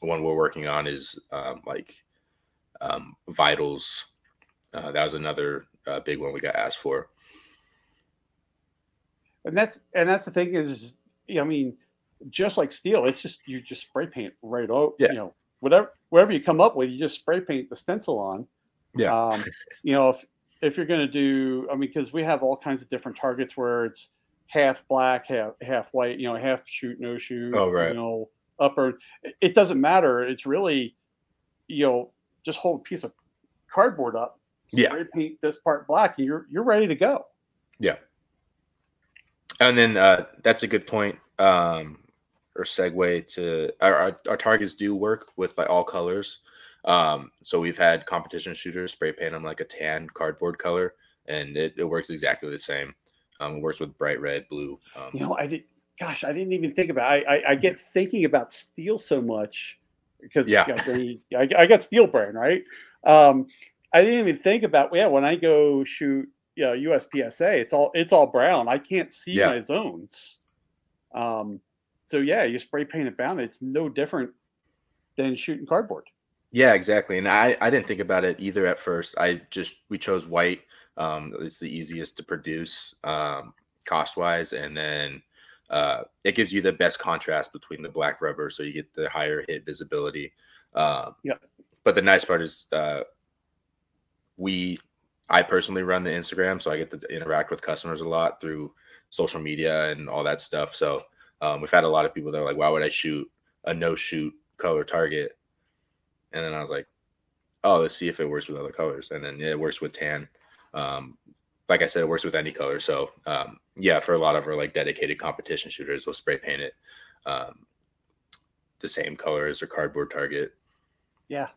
one we're working on is um, like um, vitals. Uh, that was another uh, big one we got asked for. and that's and that's the thing is i mean just like steel it's just you just spray paint right out Yeah. you know whatever whatever you come up with you just spray paint the stencil on Yeah. um you know if if you're going to do i mean because we have all kinds of different targets where it's half black half half white you know half shoot no shoot Oh, right. you know upper it- doesn't matter it's really you know just hold a piece of cardboard up Yeah. spray paint this part black and you're you're ready to go Yeah. And then uh, that's a good point um, or segue to our, our, our targets do work with like all colors. Um, so we've had competition shooters spray paint them like a tan cardboard color, and it, it works exactly the same. Um, it works with bright red, blue. Um, You know, I did. Gosh, I didn't even think about. I I, I get thinking about steel so much because Yeah. I, I got steel brain right. Um, I didn't even think about. Yeah, when I go shoot, you know, USPSA, it's all it's all brown. I can't see Yeah. my zones. Um, so yeah, you spray paint it brown. It's no different than shooting cardboard. Yeah, exactly. And I, I didn't think about it either at first. I just we chose white. Um, it's the easiest to produce um, cost wise, and then uh, it gives you the best contrast between the black rubber, so you get the higher hit visibility. Um, Yeah. But the nice part is uh, we I personally run the Instagram, so I get to interact with customers a lot through social media and all that stuff. So um, we've had a lot of people that are like, "Why would I shoot a no shoot color target?" And then I was like, "Oh, let's see if it works with other colors." And then yeah, it works with tan. Um, like I said, it works with any color. So um, yeah, for a lot of our like dedicated competition shooters, we'll spray paint it um, the same color as their cardboard target. Yeah.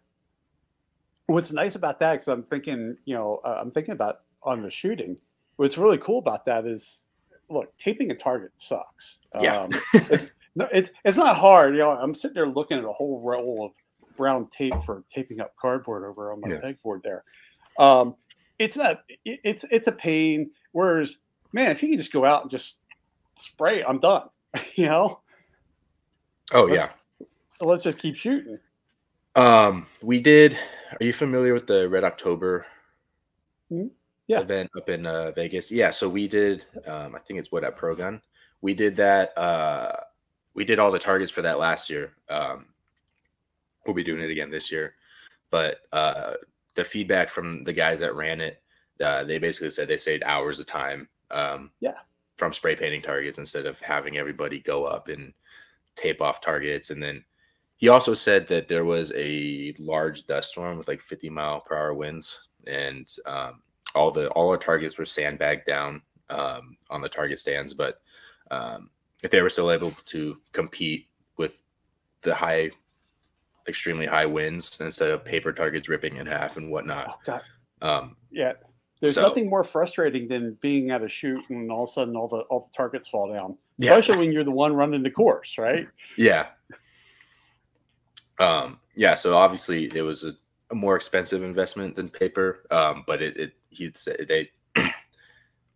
What's nice about that, because I'm thinking, you know, uh, I'm thinking about on the shooting. What's really cool about that is, look, taping a target sucks. Yeah. Um, it's, no, it's it's not hard. You know, I'm sitting there looking at a whole roll of brown tape for taping up cardboard over on my Yeah. pegboard there. Um, it's not. It's it's a pain. Whereas, man, if you can just go out and just spray, I'm done. you know, Oh Let's- yeah. let's just keep shooting. Um, we did. Are you familiar with the Red October Mhm. Yeah. event up in uh, Vegas? Yeah. So we did. Um, I think it's what at Pro Gun. We did that. Uh, we did all the targets for that last year. Um, we'll be doing it again this year. But uh, the feedback from the guys that ran it, uh, they basically said they saved hours of time. Um, Yeah. From spray painting targets instead of having everybody go up and tape off targets and then he also said that there was a large dust storm with like 50 mile per hour winds, and um, all the all our targets were sandbagged down um, on the target stands. But um, if they were still able to compete with the high, extremely high winds instead of paper targets ripping in half and whatnot, Oh God, um, Yeah. There's So- nothing more frustrating than being at a shoot and all of a sudden all the all the targets fall down. yeah, Especially when you're the one running the course, right? yeah. Um, yeah, so obviously it was a, a more expensive investment than paper, um, but it, it he'd say they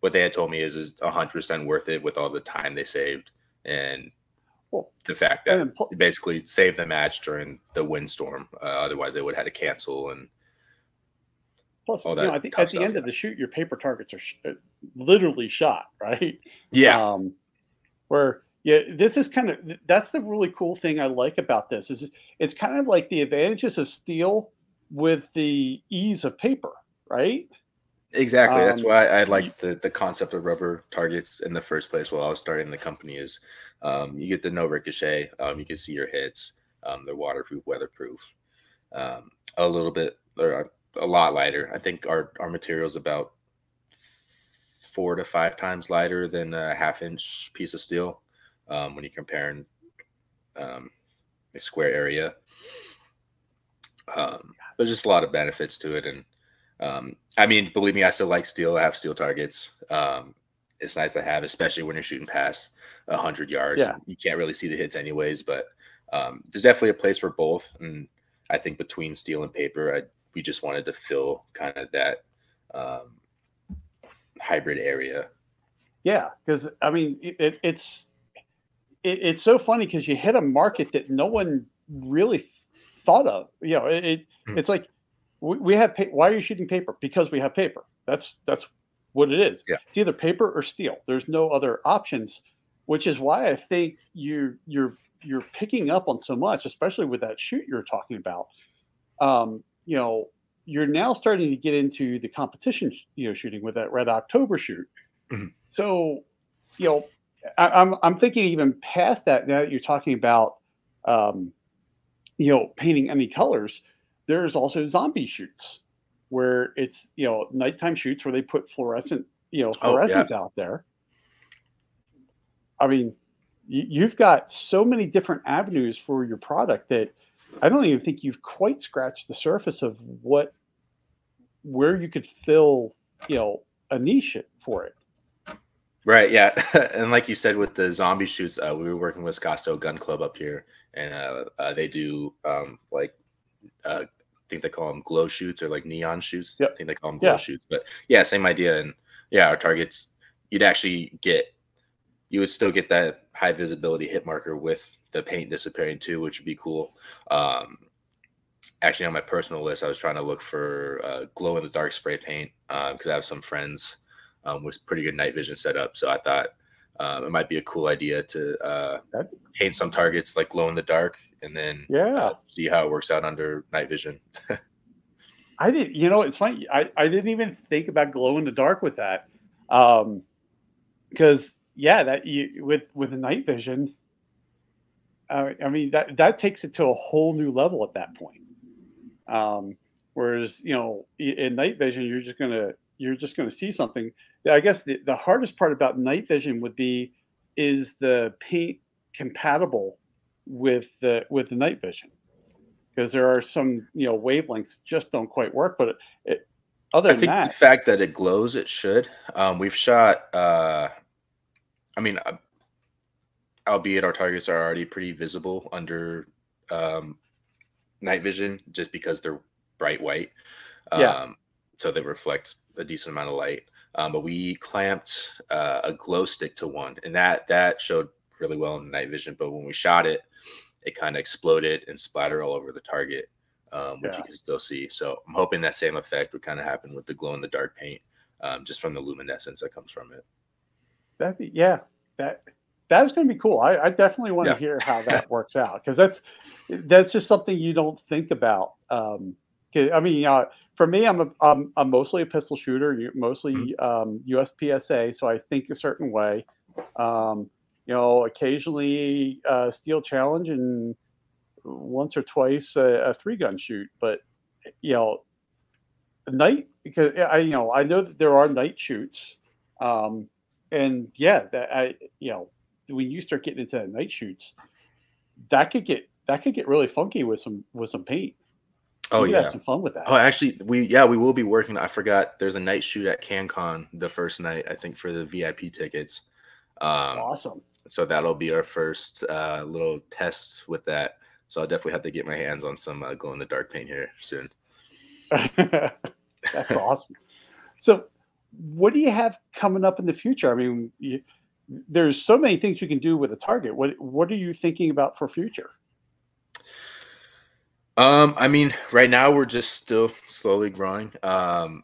what they had told me is is hundred percent worth it with all the time they saved and Well, the fact that and basically saved the match during the windstorm. Uh, otherwise, they would have had to cancel and Plus, you know, I think at the end of the shoot, your paper targets are sh- uh, literally shot, right? yeah, Um, where yeah, this is kind of that's the really cool thing I like about this is it's kind of like the advantages of steel with the ease of paper, right? Exactly. That's um, why I like the the concept of rubber targets in the first place. While I was starting the company, is um, you get the no ricochet. Um, you can see your hits. Um, they're waterproof, weatherproof. Um, a little bit or a lot lighter. I think our our material is about four to five times lighter than a half inch piece of steel um, when you're comparing um, a square area. Um, there's just a lot of benefits to it, and um, I mean, believe me, I still like steel. I have steel targets. Um, it's nice to have, especially when you're shooting past hundred yards. Yeah. You can't really see the hits anyways, but um, there's definitely a place for both. And I think between steel and paper, I, we just wanted to fill kind of that um, hybrid area. Yeah, because I mean, it, it, it's it, it's so funny because you hit a market that no one really thought of. You know, it, it Hmm. it's like we, we have. Pa- why are you shooting paper? Because we have paper. That's that's what it is. Yeah. It's either paper or steel. There's no other options, which is why I think you you're you're picking up on so much, especially with that shoot you're talking about. Um, you know, you're now starting to get into the competition, you know, shooting with that Red October shoot. Mhm. So, you know, I, I'm I'm thinking even past that. Now that you're talking about, um, you know, painting any colors, there's also zombie shoots where it's you know nighttime shoots where they put fluorescent, you know, Oh, yeah. fluorescents out there. I mean, you, you've got so many different avenues for your product that I don't even think you've quite scratched the surface of what where you could fill, you know, a niche for it. Right. Yeah. and like you said, with the zombie shoots, uh, we were working with Scottsdale Gun Club up here, and uh, uh, they do um, like uh, I think they call them glow shoots or like neon shoots. Yep. I think they call them glow Yeah. shoots. But yeah, same idea. And yeah, our targets, you'd actually get, you would still get that high visibility hit marker with the paint disappearing too, which would be cool. Um, actually, on my personal list, I was trying to look for uh, glow in the dark spray paint because I have some friends um, with pretty good night vision setup. So I thought um, it might be a cool idea to uh, paint some targets like glow in the dark and then Yeah. uh, see how it works out under night vision. I didn't, you know, it's funny. I, I didn't even think about glow in the dark with that. Um, because yeah, that you with with the night vision, uh, I mean that that takes it to a whole new level at that point. Um, whereas you know in night vision, you're just gonna you're just gonna see something. I guess the, the hardest part about night vision would be is the paint compatible with the with the night vision because there are some you know wavelengths just don't quite work. But it, other I than think that, the fact that it glows, it should. Um, we've shot. Uh, I mean, uh, albeit our targets are already pretty visible under um, night vision, just because they're bright white. Um, Yeah. So they reflect a decent amount of light. Um, but we clamped uh, a glow stick to one, and that that showed really well in night vision. But when we shot it, it kind of exploded and splattered all over the target, um, which you can still see. So I'm hoping that same effect would kind of happen with the glow in the dark paint, um, just from the luminescence that comes from it. That'd yeah. That that's going to be cool. I, I definitely want to Yeah. hear how that works out because that's that's just something you don't think about. Um, I mean, uh, for me, I'm a I'm, I'm mostly a pistol shooter, mostly Mm-hmm. um, USPSA, so I think a certain way. Um, you know, occasionally uh, steel challenge and once or twice a, a three gun shoot, but you know, night because I you know I know that there are night shoots. Um, and yeah, that I you know when you start getting into night shoots, that could get that could get really funky with some with some paint. Oh yeah. have some fun with that. Oh, actually, we yeah we will be working. I forgot. There's a night shoot at CanCon the first night. I think for the VIP tickets. Um, awesome. So that'll be our first uh, little test with that. So I'll definitely have to get my hands on some uh, glow in the dark paint here soon. That's awesome. So, what do you have coming up in the future? I mean, you, there's so many things you can do with a target. What What are you thinking about for future? Um, I mean, right now we're just still slowly growing. Um,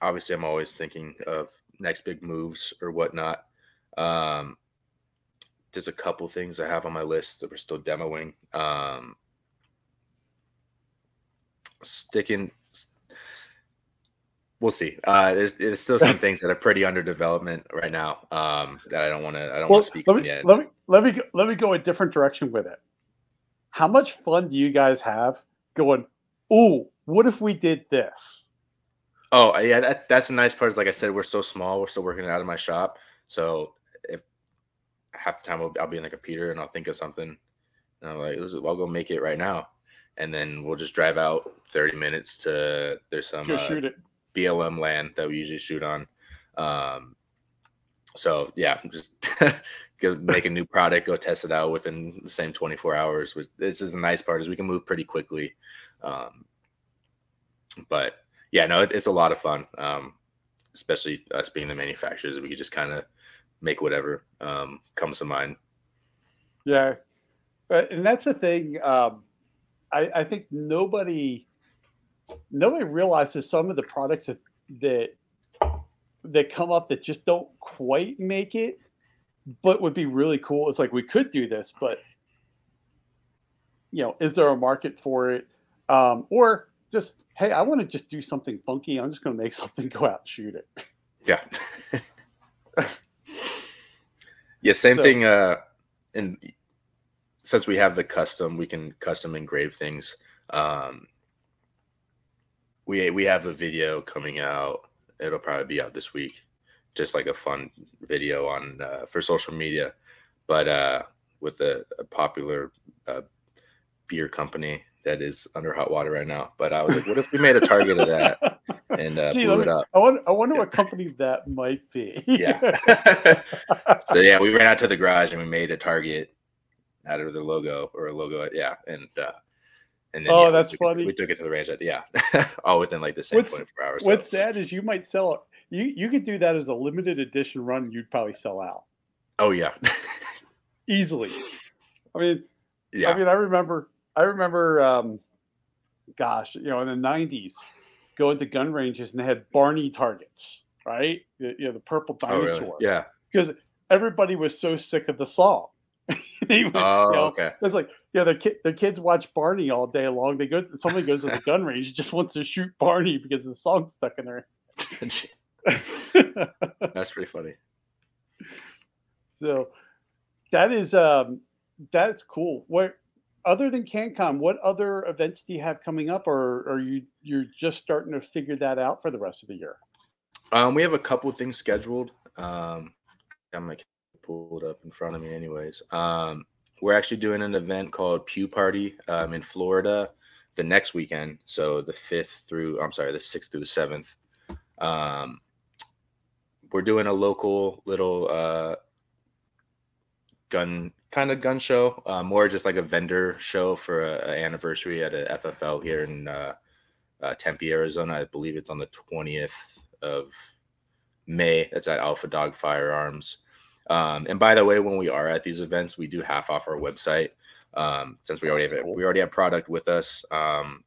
obviously, I'm always thinking of next big moves or whatnot. Um, there's a couple things I have on my list that we're still demoing. Um, sticking, we'll see. Uh, there's there's still some things that are pretty under development right now. Um, that I don't want to I don't Well, want to speak let on me yet. let me let me go, let me go a different direction with it. How much fun do you guys have going? Ooh, what if we did this? Oh yeah, that, that's the nice part. Is like I said, we're so small. We're still working out of my shop. So half the time I'll, I'll be in the computer and I'll think of something, and I'm like, "Let's- I'll go make it right now, and then we'll just drive out 30 minutes to there's some uh, shoot it. BLM land that we usually shoot on. Um, so yeah, just go make a new product, go test it out within the same 24 hours. Which this is the nice part is we can move pretty quickly. Um, but yeah, no, it, it's a lot of fun. Um, especially us being the manufacturers, we could just kind of make whatever um, comes to mind. Yeah, but and that's the thing. Um, I, I think nobody nobody realizes some of the products that that that come up that just don't quite make it, but would be really cool. It's like we could do this, but you know, is there a market for it? Um, or just hey, I want to just do something funky. I'm just going to make something, go out and shoot it. Yeah. yeah, same So- thing. Uh, and since we have the custom, we can custom engrave things. Um, we we have a video coming out. It'll probably be out this week, just like a fun video on uh, for social media, but uh, with a, a popular uh, beer company that is under hot water right now. But I was like, what if we made a target of that and uh, Gee, blew let it me- up? I wonder, I wonder what company that might be. Yeah. so yeah, we ran out to the garage and we made a target out of the logo or a logo. Yeah, and uh, and then Oh, yeah, we that's it- funny. we took it to the range. At, yeah, all within like the same What's- 24 hours. What's so. sad is you might sell it. You you could do that as a limited edition run. You'd probably sell out Oh yeah, easily. I mean, yeah. I mean, I remember, I remember, um, gosh, you know, in the '90s, going into gun ranges and they had Barney targets, right? The, you know, the purple oh really? dinosaur. Yeah. Because everybody was so sick of the song. Oh you know, okay. It's like, yeah, the the kids watch Barney all day long. They go, somebody goes to the gun range, just wants to shoot Barney because the song's stuck in there. That's pretty funny. so that is um that's cool. What other than CanCon, what other events do you have coming up, or are you you're just starting to figure that out for the rest of the year? Um, we have a couple things scheduled. Um, I'm like pulled up in front of me, anyways. Um, we're actually doing an event called Pew Party um, in Florida the next weekend. So the fifth through, I'm sorry, the sixth through the seventh. Um, we're doing a local little uh, gun kind of gun show, uh, more just like a vendor show for a, a anniversary at a FFL here in uh, uh, Tempe, Arizona. I believe it's on the 20th of May. That's at Alpha Dog Firearms. Um, and by the way, when we are at these events, we do half off our website. Um, since we already have it, we already have product with us. Um,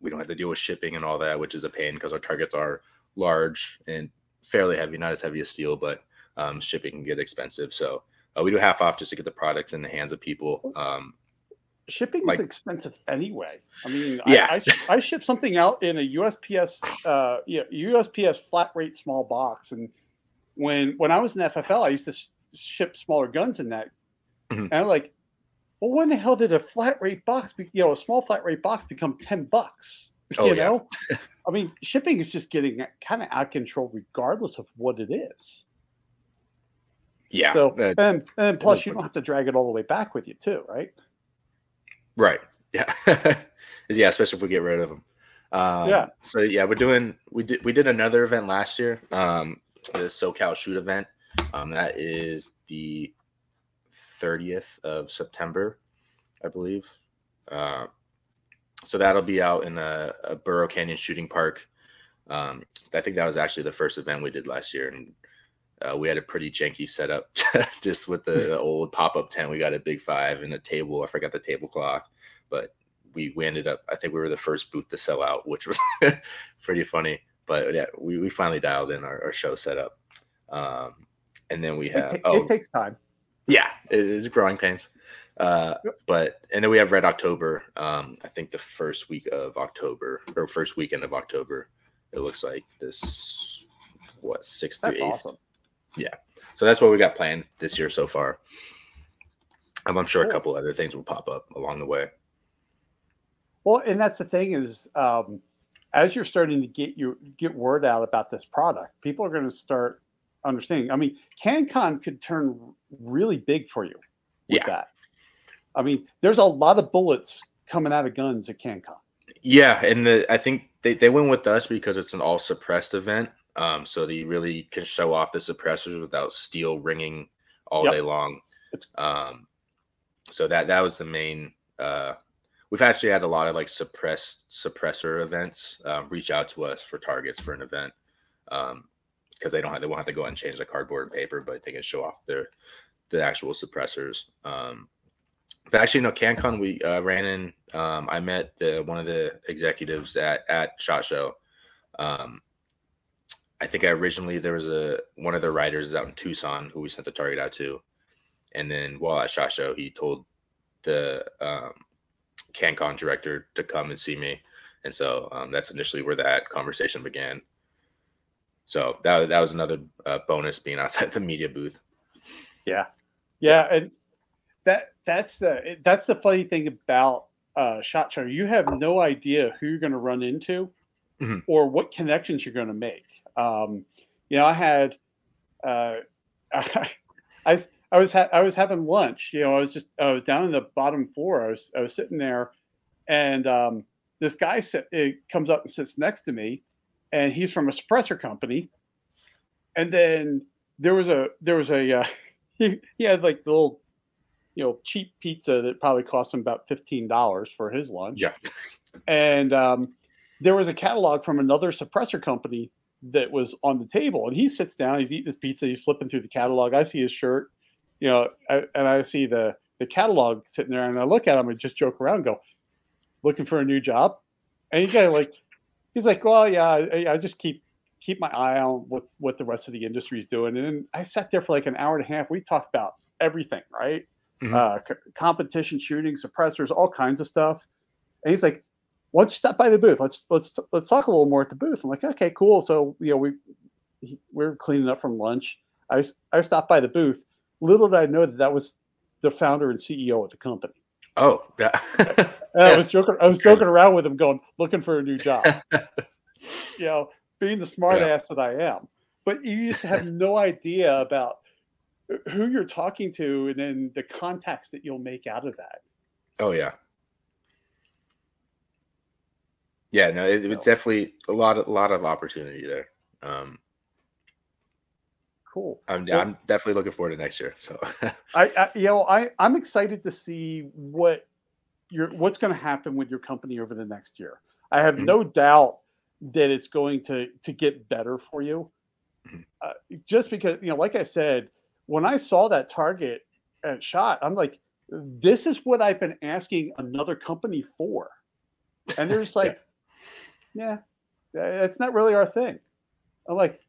we don't have to deal with shipping and all that, which is a pain because our targets are large and fairly heavy, not as heavy as steel, but um, shipping can get expensive. So uh, we do half off just to get the products in the hands of people. Um, Shipping Like- is expensive anyway. I mean, Yeah. I, I, I ship something out in a USPS, uh, yeah, USPS flat rate small box, and when when I was in FFL, I used to sh- ship smaller guns in that, Mhm. and I'm like, well, when the hell did a flat rate box, be, you know, a small flat rate box become ten bucks? Oh, you yeah. know, I mean, shipping is just getting kind of out of control, regardless of what it is. Yeah. So, uh, and and plus, you don't have to drag it all the way back with you, too, right? Right. Yeah. yeah, especially if we get rid of them. Um, Yeah. So yeah, we're doing we did we did another event last year. Um, the SoCal Shoot event. Um, that is the 30th of September. I believe. Uh, so that'll be out in a, a Burro Canyon Shooting Park. Um, I think that was actually the first event we did last year, and uh, we had a pretty janky setup just with the old pop up tent. We got a big five and a table. I forgot the tablecloth, but we, we ended up, I think we were the first booth to sell out, which was pretty funny. But yeah, we, we finally dialed in our, our show setup. Um, and then we have, it, oh, it takes time. Yeah, it is growing pains. Uh, but and then we have Red October. Um, I think the first week of October or first weekend of October. It looks like this what sixth through That's eighth. awesome. Yeah. So that's what we got planned this year so far. Um, I'm sure a couple other things will pop up along the way. Well, and that's the thing is, um, as you're starting to get your get word out about this product, people are going to start understanding. I mean, CanCon could turn really big for you with Yeah. that. I mean, there's a lot of bullets coming out of guns at CanCon. Yeah, and the I think they, they went with us because it's an all suppressed event. Um, so they really can show off the suppressors without steel ringing all Yep. day long. Um, so that that was the main. Uh, we've actually had a lot of like suppressed suppressor events um, reach out to us for targets for an event because they don't have, they won't have to go and change the cardboard and paper, but they can show off their the actual suppressors. Um, but actually, no, CanCon we uh, ran in. Um, I met the one of the executives at at Shot Show. I think I originally there was a one of the writers out in Tucson who we sent the target out to, and then while at Shot Show, he told the um, CanCon director to come and see me, and so um, that's initially where that conversation began. So that that was another uh, bonus being outside the media booth. Yeah, yeah, and that that's the that's the funny thing about uh, shot show. You have no idea who you're going to run into Mhm. or what connections you're going to make. Um, you know, I had uh, I, I I was ha- I was having lunch. You know, I was just I was down in the bottom floor. I was I was sitting there, and um, this guy sit, it comes up and sits next to me, and he's from a suppressor company. And then there was a there was a uh, he, he had like the little you know cheap pizza that probably cost him about fifteen dollars for his lunch. Yeah. and um, there was a catalog from another suppressor company that was on the table, and he sits down, he's eating his pizza, he's flipping through the catalog. I see his shirt, you know, I, and I see the the catalog sitting there, and I look at him and just joke around, and go, looking for a new job, and he kind of like, he's like, well, yeah, I, I just keep keep my eye on what's what the rest of the industry is doing. And then I sat there for like an hour and a half. We talked about everything, right? Mhm. Uh, c- competition shooting, suppressors, all kinds of stuff. And he's like, "Why don't you stop by the booth? Let's let's let's talk a little more at the booth." I'm like, "Okay, cool." So you know, we he- we're cleaning up from lunch. I I stopped by the booth. Little did I know that that was the founder and CEO of the company. Oh, yeah. I was joking. I was joking around with him, going, "Looking for a new job." you know, being the smart Yeah. ass that I am. But you just have no idea about who you're talking to and then the contacts that you'll make out of that. Oh yeah. Yeah, no, it, it's So- definitely a lot of a lot of opportunity there. Um, Cool. I'm Well- I'm definitely looking forward to next year. So I, I you know, I I'm excited to see what your what's going to happen with your company over the next year. I have Mhm. no doubt that it's going to to get better for you. Mhm. Uh, just because you know, like I said, when I saw that target at shot, I'm like, this is what I've been asking another company for, and they're just like, yeah, it's not really our thing. I'm like,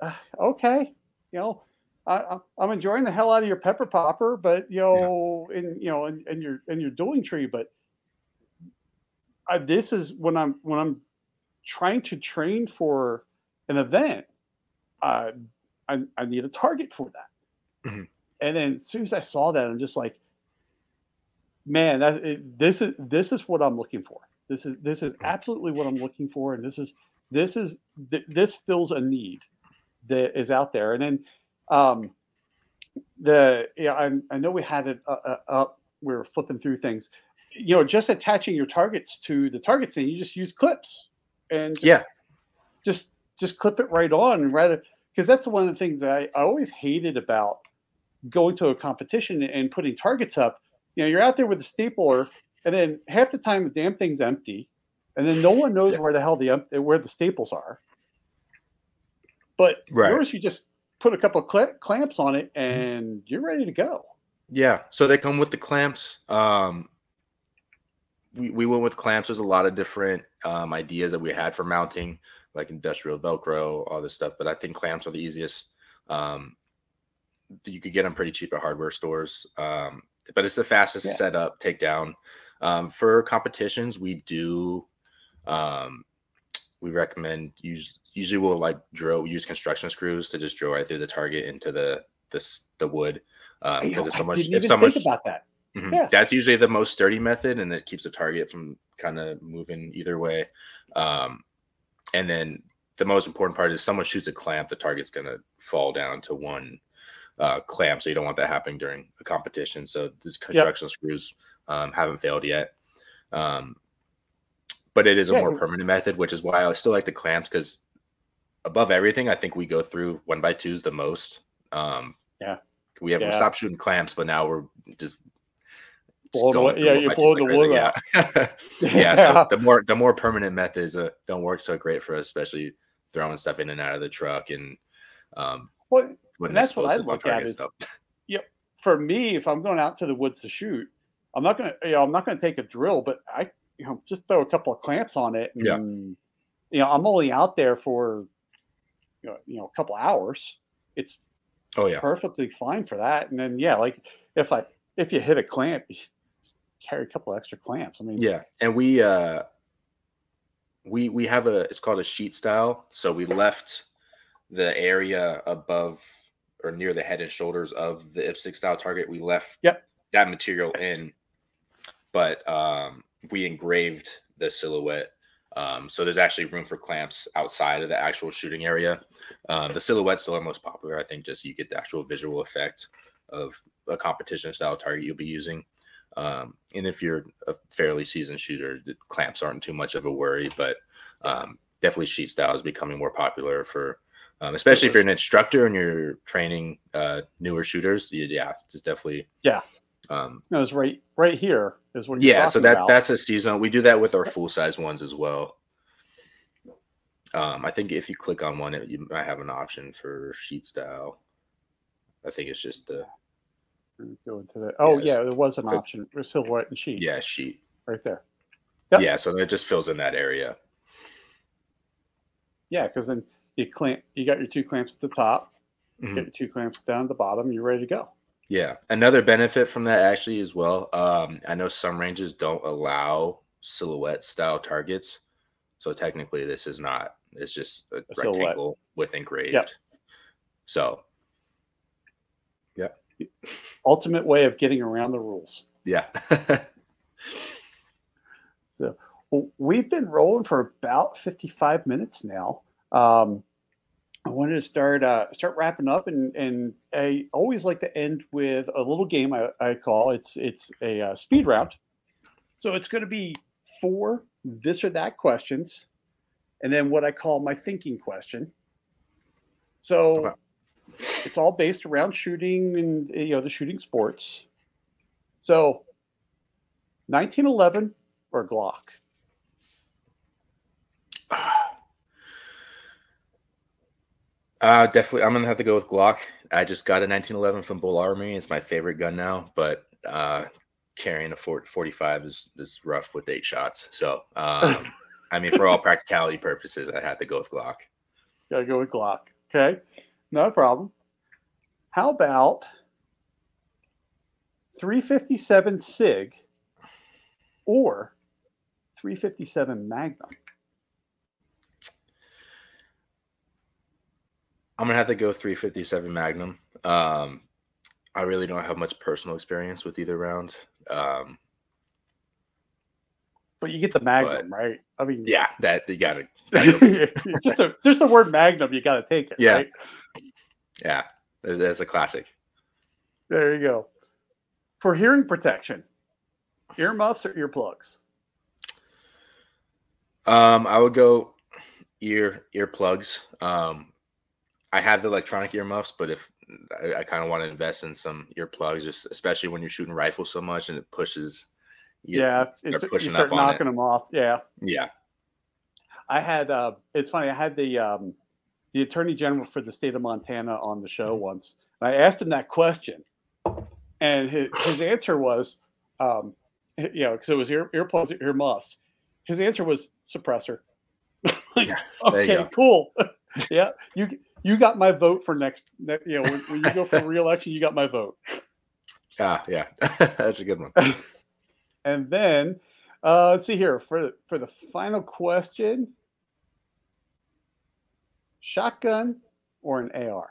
okay, you know, I, I'm enjoying the hell out of your pepper popper, but you know, in you know, and, and your and your dueling tree, but I, this is when I'm when I'm trying to train for an event. Uh, I I need a target for that, Mhm. and then as soon as I saw that, I'm just like, man, that it, this is this is what I'm looking for. This is this is absolutely what I'm looking for, and this is this is th- this fills a need that is out there. And then um, the yeah, I, I know we had it uh, uh, up. We were flipping through things. You know, just attaching your targets to the target scene. You just use clips, and just, Yeah. just just clip it right on, rather because that's one of the things that I, I always hated about going to a competition and putting targets up you know, you're out there with a stapler, and then half the time the damn thing's empty, and then no one knows Yeah. where the hell the where the staples are. But Right. yours, you just put a couple of cl- clamps on it, and you're ready to go. Yeah, so they come with the clamps. Um, we, we went with clamps. There's a lot of different um, ideas that we had for mounting, like industrial Velcro, all this stuff. But I think clamps are the easiest. Um, you could get them pretty cheap at hardware stores, um, but it's the fastest Yeah. setup, takedown. Um, for competitions, we do. Um, we recommend use. Usually, we'll like drill use construction screws to just drill right through the target into the the the wood um, You because know, it's so much. didn't It's even so much. think about that. Mhm. Yeah. That's usually the most sturdy method, and it keeps the target from kind of moving either way. Um, and then the most important part is someone shoots a clamp, the target's going to fall down to one uh, clamp. So you don't want that happening during a competition. So these construction screws um, haven't failed yet. Um, but it is a Yeah, more permanent method, which is why I still like the clamps because above everything, I think we go through one by twos the most. Um, Yeah. we have Yeah. stopped shooting clamps, but now we're just yeah, you're by twos blowing like the wood Yeah. yeah. So the more the more permanent methods uh, don't work so great for us, especially throwing stuff in and out of the truck and um, Well, And that's what I look at is- stuff. for me, if I'm going out to the woods to shoot, I'm not gonna, you know, I'm not gonna take a drill, but I, you know, just throw a couple of clamps on it. And, Yeah. You know, I'm only out there for, you know, you know, a couple hours. It's Oh yeah, perfectly fine for that. And then, yeah, like if I if you hit a clamp, carry a couple extra clamps. I mean, yeah. And we uh, we we have a it's called a sheet style. So we left the area above or near the head and shoulders of the IPSC style target. We left Yep. that material Yes. in, but um, we engraved the silhouette. Um, so there's actually room for clamps outside of the actual shooting area. Um, the silhouette's still our most popular. I think just so you get the actual visual effect of a competition style target you'll be using. Um, and if you're a fairly seasoned shooter, the clamps aren't too much of a worry, but um, definitely sheet style is becoming more popular for, um, especially if you're an instructor and you're training uh, newer shooters. Yeah, it's definitely Yeah. Um, no, it's right right here is what. You're yeah, so that about. that's a season. We do that with our full size ones as well. Um, I think if you click on one, it, you might have an option for sheet style. I think it's just the go into the. Oh Yes. yeah, there was an Click- option for silhouette and sheet. yeah sheet. right there. Yep. Yeah, so it just fills in that area. Yeah, because then you clamp. You got your two clamps at the top. Mhm. Get your two clamps down at the bottom. You're ready to go. Yeah. Another benefit from that actually as well. Um, I know some ranges don't allow silhouette style targets. So technically this is not, it's just a, A silhouette. rectangle with engraved. So yeah. Ultimate way of getting around the rules. yeah. So well, we've been rolling for about 55 minutes now. Um, I wanted to start uh, start wrapping up, and and I always like to end with a little game I, I call it's it's a uh, speed round. So it's going to be four this or that questions, and then what I call my thinking question. So Okay. it's all based around shooting and you know the shooting sports. So 1911 or Glock. Uh, definitely, I'm gonna have to go with Glock. I just got a 1911 from Bul Armory. It's my favorite gun now, but uh, carrying a 40, 45 is is rough with eight shots. So, um, I mean, for all practicality purposes, I had to go with Glock. Gotta go with Glock. Okay, no problem. How about 357 Sig or 357 Magnum? I'm gonna have to go 357 Magnum. Um, I really don't have much personal experience with either round. Um, But you get the Magnum, right? I mean, yeah, that you gotta, just a just the word Magnum, you got to take it. Yeah. right? yeah, that- that's a classic. There you go. For hearing protection, earmuffs or earplugs? Um, I would go ear earplugs. Um, I have the electronic earmuffs, but if I, I kind of want to invest in some earplugs, just especially when you're shooting rifles so much and it pushes. You yeah, start it's, pushing you start knocking them off. Yeah, yeah. I had. Uh, it's funny. I had the um, the attorney general for the state of Montana on the show mm-hmm. once. I asked him that question, and his, his answer was, um, you know, because it was ear earplugs, ear muffs. His answer was suppressor. like, yeah, okay, cool. yeah, you you got my vote for next. You know, when, when you go for reelection, you got my vote. Ah, yeah, that's a good one. and then uh, let's see here for for the final question: shotgun or an AR?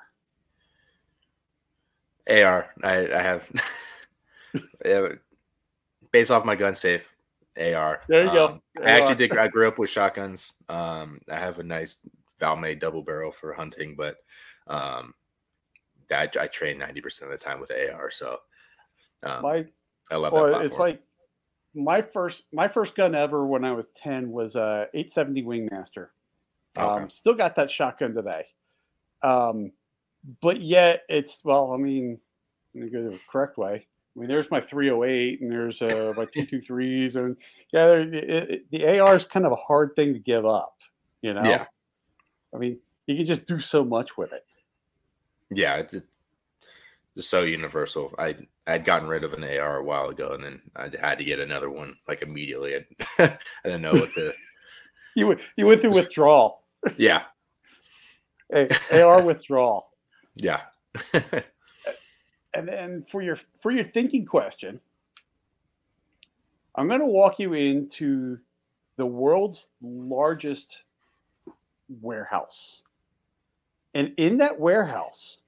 AR. I, I have. yeah, based off my gun safe, AR. There you um, go. I actually did. I grew up with shotguns. Um, I have a nice Valmet double barrel for hunting, but um, that I train ninety percent of the time with AR. So um, my, I love well, that. It's like my first my first gun ever when I was ten was a eight seventy Wingmaster. Okay. Um, still got that shotgun today. Um, but yet it's well, I mean, let me go the correct way. I mean, there's my 308 and there's uh, my 223s, and yeah, it, it, the AR is kind of a hard thing to give up, you know. Yeah. I mean, you can just do so much with it. Yeah, it's, it's so universal. I I'd gotten rid of an AR a while ago, and then I had to get another one like immediately. I, I didn't know what to. you went you went through withdrawal. Yeah. hey, AR withdrawal. Yeah. and then for your for your thinking question, I'm going to walk you into the world's largest warehouse. And in that warehouse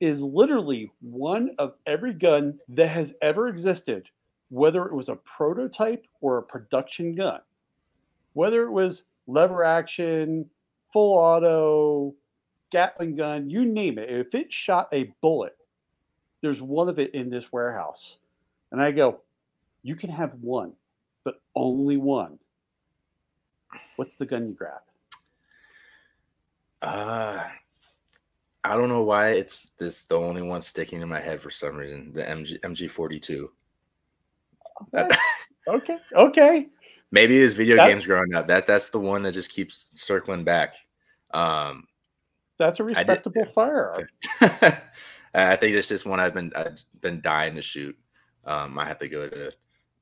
is literally one of every gun that has ever existed, whether it was a prototype or a production gun, whether it was lever action, full auto, Gatling gun, you name it. If it shot a bullet, there's one of it in this warehouse. And I go, you can have one, but only one. What's the gun you grab? Uh, I don't know why it's this the only one sticking in my head for some reason. The MG MG forty two. Okay. okay. Maybe his video that, games growing up. That's that's the one that just keeps circling back. Um, that's a respectable firearm. I think it's just one I've been I've been dying to shoot. Um, I have to go to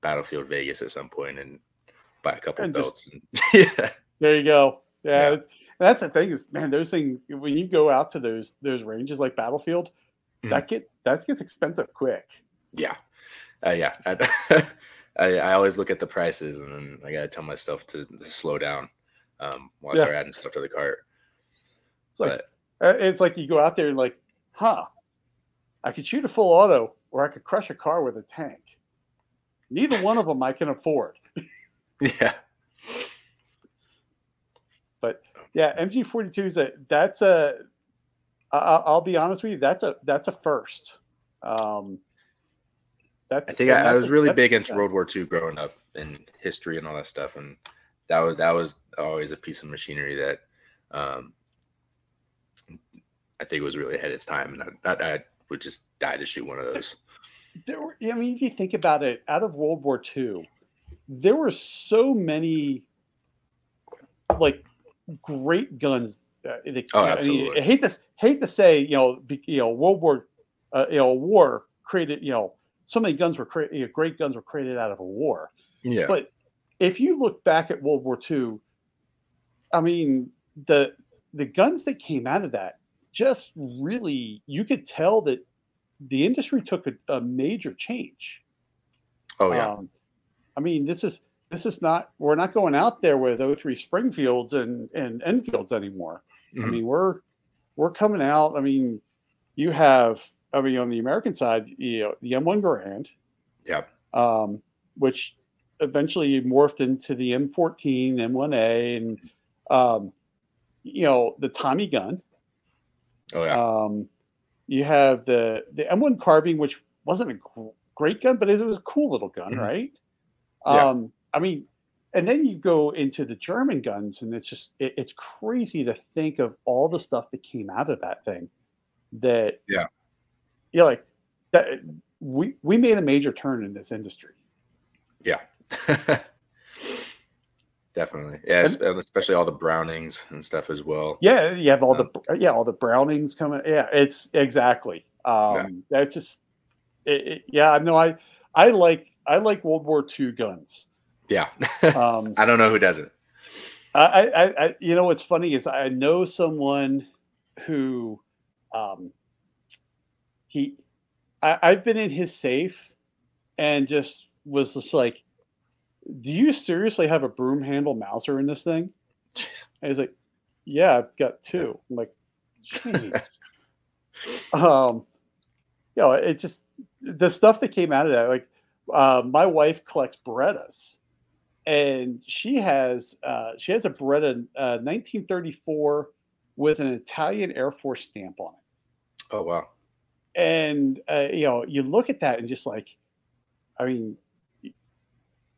Battlefield Vegas at some point and buy a couple and belts. Just, and, yeah, there you go. Yeah, yeah. That's the thing is, man, those things when you go out to those those ranges like Battlefield, mm-hmm. that get that gets expensive quick. Yeah, uh, yeah. I, I, I, always look at the prices and then I gotta tell myself to, to slow down um, while yeah. I start adding stuff to the cart. It's like but, uh, it's like you go out there and like, huh, I could shoot a full auto or I could crush a car with a tank. Neither one of them I can afford. yeah. But yeah, MG forty two is a that's a. I'll be honest with you, that's a that's a first. Um, that's, I think I, I was a, really big into World War II growing up and history and all that stuff, and that was that was always a piece of machinery that um, I think was really ahead of its time, and I, I, I would just die to shoot one of those. There were, I mean, if you think about it, out of World War II, there were so many like great guns. Uh, oh, absolutely. I, mean, I hate this. Hate to say, you know, be, you know, World War, uh, you know, war created, you know, so many guns were created. You know, great guns were created out of a war. Yeah. But if you look back at World War II, I mean, the the guns that came out of that just really you could tell that the industry took a, a major change. Oh yeah. Um, I mean, this is this is not we're not going out there with O3 Springfields and and Enfields anymore. Mm-hmm. I mean, we're we're coming out. I mean, you have I mean on the American side, you know, the M1 Garand. Yep. Um, which eventually morphed into the M14, M1A, and um, you know the Tommy gun. Oh yeah. Um, you have the the M1 carbine, which wasn't a great gun, but it was a cool little gun, mm-hmm. right? Yeah. Um, I mean, and then you go into the German guns, and it's just it, it's crazy to think of all the stuff that came out of that thing. that Yeah. you know, like that we we made a major turn in this industry. Yeah. Definitely. Yeah, es- especially all the brownings and stuff as well. Yeah, you have all Um, the yeah all the Brownings coming. Yeah, it's exactly. Um, That's just it, it, yeah. No, I I like I like World War II guns. Yeah. Um, I don't know who doesn't. I, I, I, you know, what's funny is I know someone who, um, he, I, I've been in his safe, and just was just like, "Do you seriously have a broom handle Mauser in this thing?" And he's like, "Yeah, I've got two. I'm like, "Jeez." um, you know, it just the stuff that came out of that. Like, uh, my wife collects Berettas and she has uh, she has a Beretta uh, 1934 with an Italian Air Force stamp on it. Oh wow. And uh, you know, you look at that and just like, I mean, it,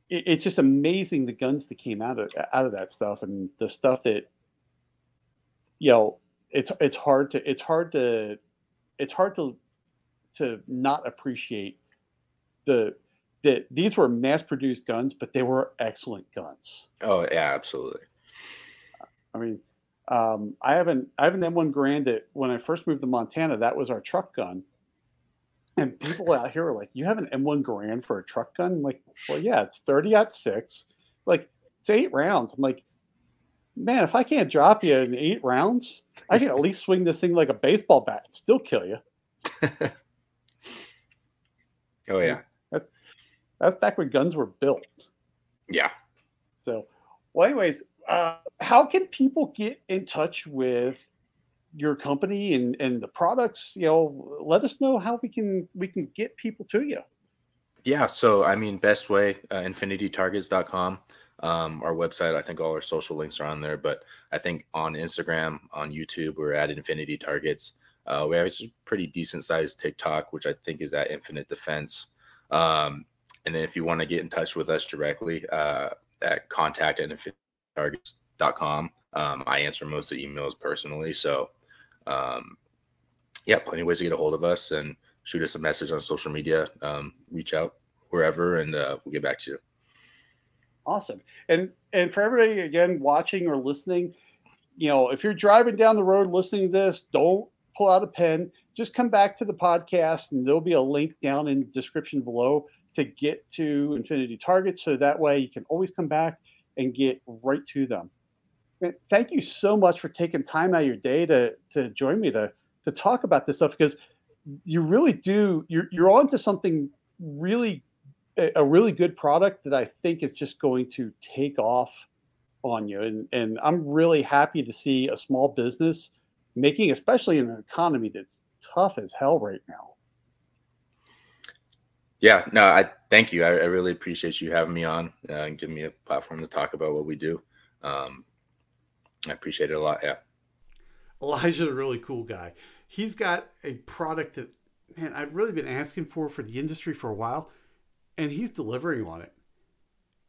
it's just amazing the guns that came out of out of that stuff and the stuff that you know, it's it's hard to it's hard to it's hard to to not appreciate the that these were mass produced guns, but they were excellent guns. Oh yeah, absolutely. I mean, um, I haven't I have an M1 Garand that when I first moved to Montana, that was our truck gun. And people aught here are like, "You have an M1 Garand for a truck gun?" I'm like, well, yeah, it's 30 out six, like it's eight rounds. I'm like, man, if I can't drop you in eight rounds, I can at least swing this thing like a baseball bat and still kill you. Oh yeah. That's back when guns were built. Yeah. So, well, anyways, uh, how can people get in touch with your company and and the products? You know, let us know how we can we can get people to you. Yeah. So I mean, best way, uh, infinitytargets.com. Um, our website, I think all our social links are on there, but I think on Instagram, on YouTube, we're at Infinity Targets. Uh, we have a pretty decent sized TikTok, which I think is at Infinite Defense. Um, and then if you want to get in touch with us directly, uh, at contact at infinitytargets.com. Um, I answer most of the emails personally. So, um, yeah, plenty of ways to get a hold of us and shoot us a message on social media. Um, reach out wherever, and uh, we'll get back to you. Awesome. And and for everybody again watching or listening, you know, if you're driving down the road listening to this, don't pull out a pen. Just come back to the podcast, and there'll be a link down in the description below to get to Infinity Targets. So that way you can always come back and get right to them. Thank you so much for taking time out of your day to to join me to to talk about this stuff because you really do you're you're onto something really a really good product that I think is just going to take off on you. And and I'm really happy to see a small business making, especially in an economy that's tough as hell right now. Yeah, no, I thank you. I, I really appreciate you having me on uh, and giving me a platform to talk about what we do. Um, I appreciate it a lot. Yeah. Elijah's a really cool guy. He's got a product that, man, I've really been asking for for the industry for a while, and he's delivering on it.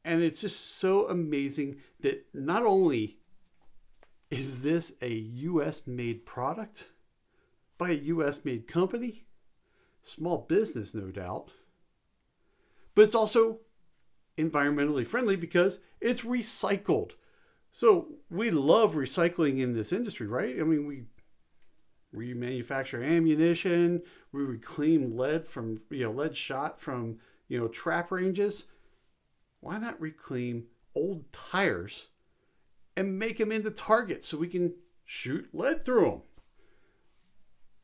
And it's just so amazing that not only is this a US made product by a US made company, small business, no doubt, but it's also environmentally friendly because it's recycled. So we love recycling in this industry, right? I mean, we remanufacture ammunition, we reclaim lead from you know lead shot from you know trap ranges. Why not reclaim old tires and make them into targets so we can shoot lead through them?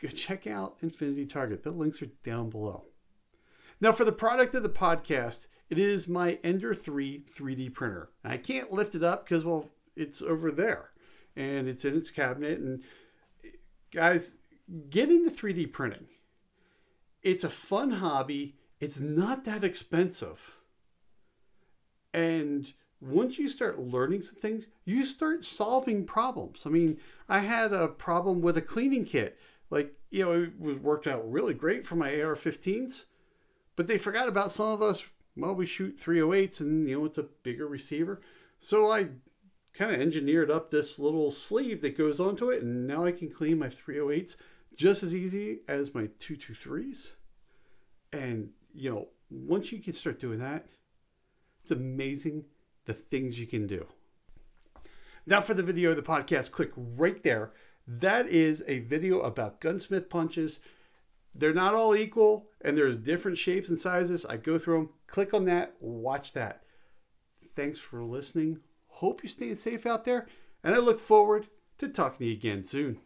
Go check out Infinity Target. The links are down below. Now, for the product of the podcast, it is my Ender 3 3D printer. I can't lift it up because, well, it's over there and it's in its cabinet. And guys, get into 3D printing. It's a fun hobby, it's not that expensive. And once you start learning some things, you start solving problems. I mean, I had a problem with a cleaning kit. Like, you know, it was worked out really great for my AR 15s but they forgot about some of us. Well, we shoot 308s and, you know, it's a bigger receiver. So I kind of engineered up this little sleeve that goes onto it, and now I can clean my 308s just as easy as my 223s. And, you know, once you can start doing that, it's amazing the things you can do. Now, for the video of the podcast, click right there. That is a video about gunsmith punches. They're not all equal, and there's different shapes and sizes. I go through them. Click on that, watch that. Thanks for listening. Hope you're staying safe out there, and I look forward to talking to you again soon.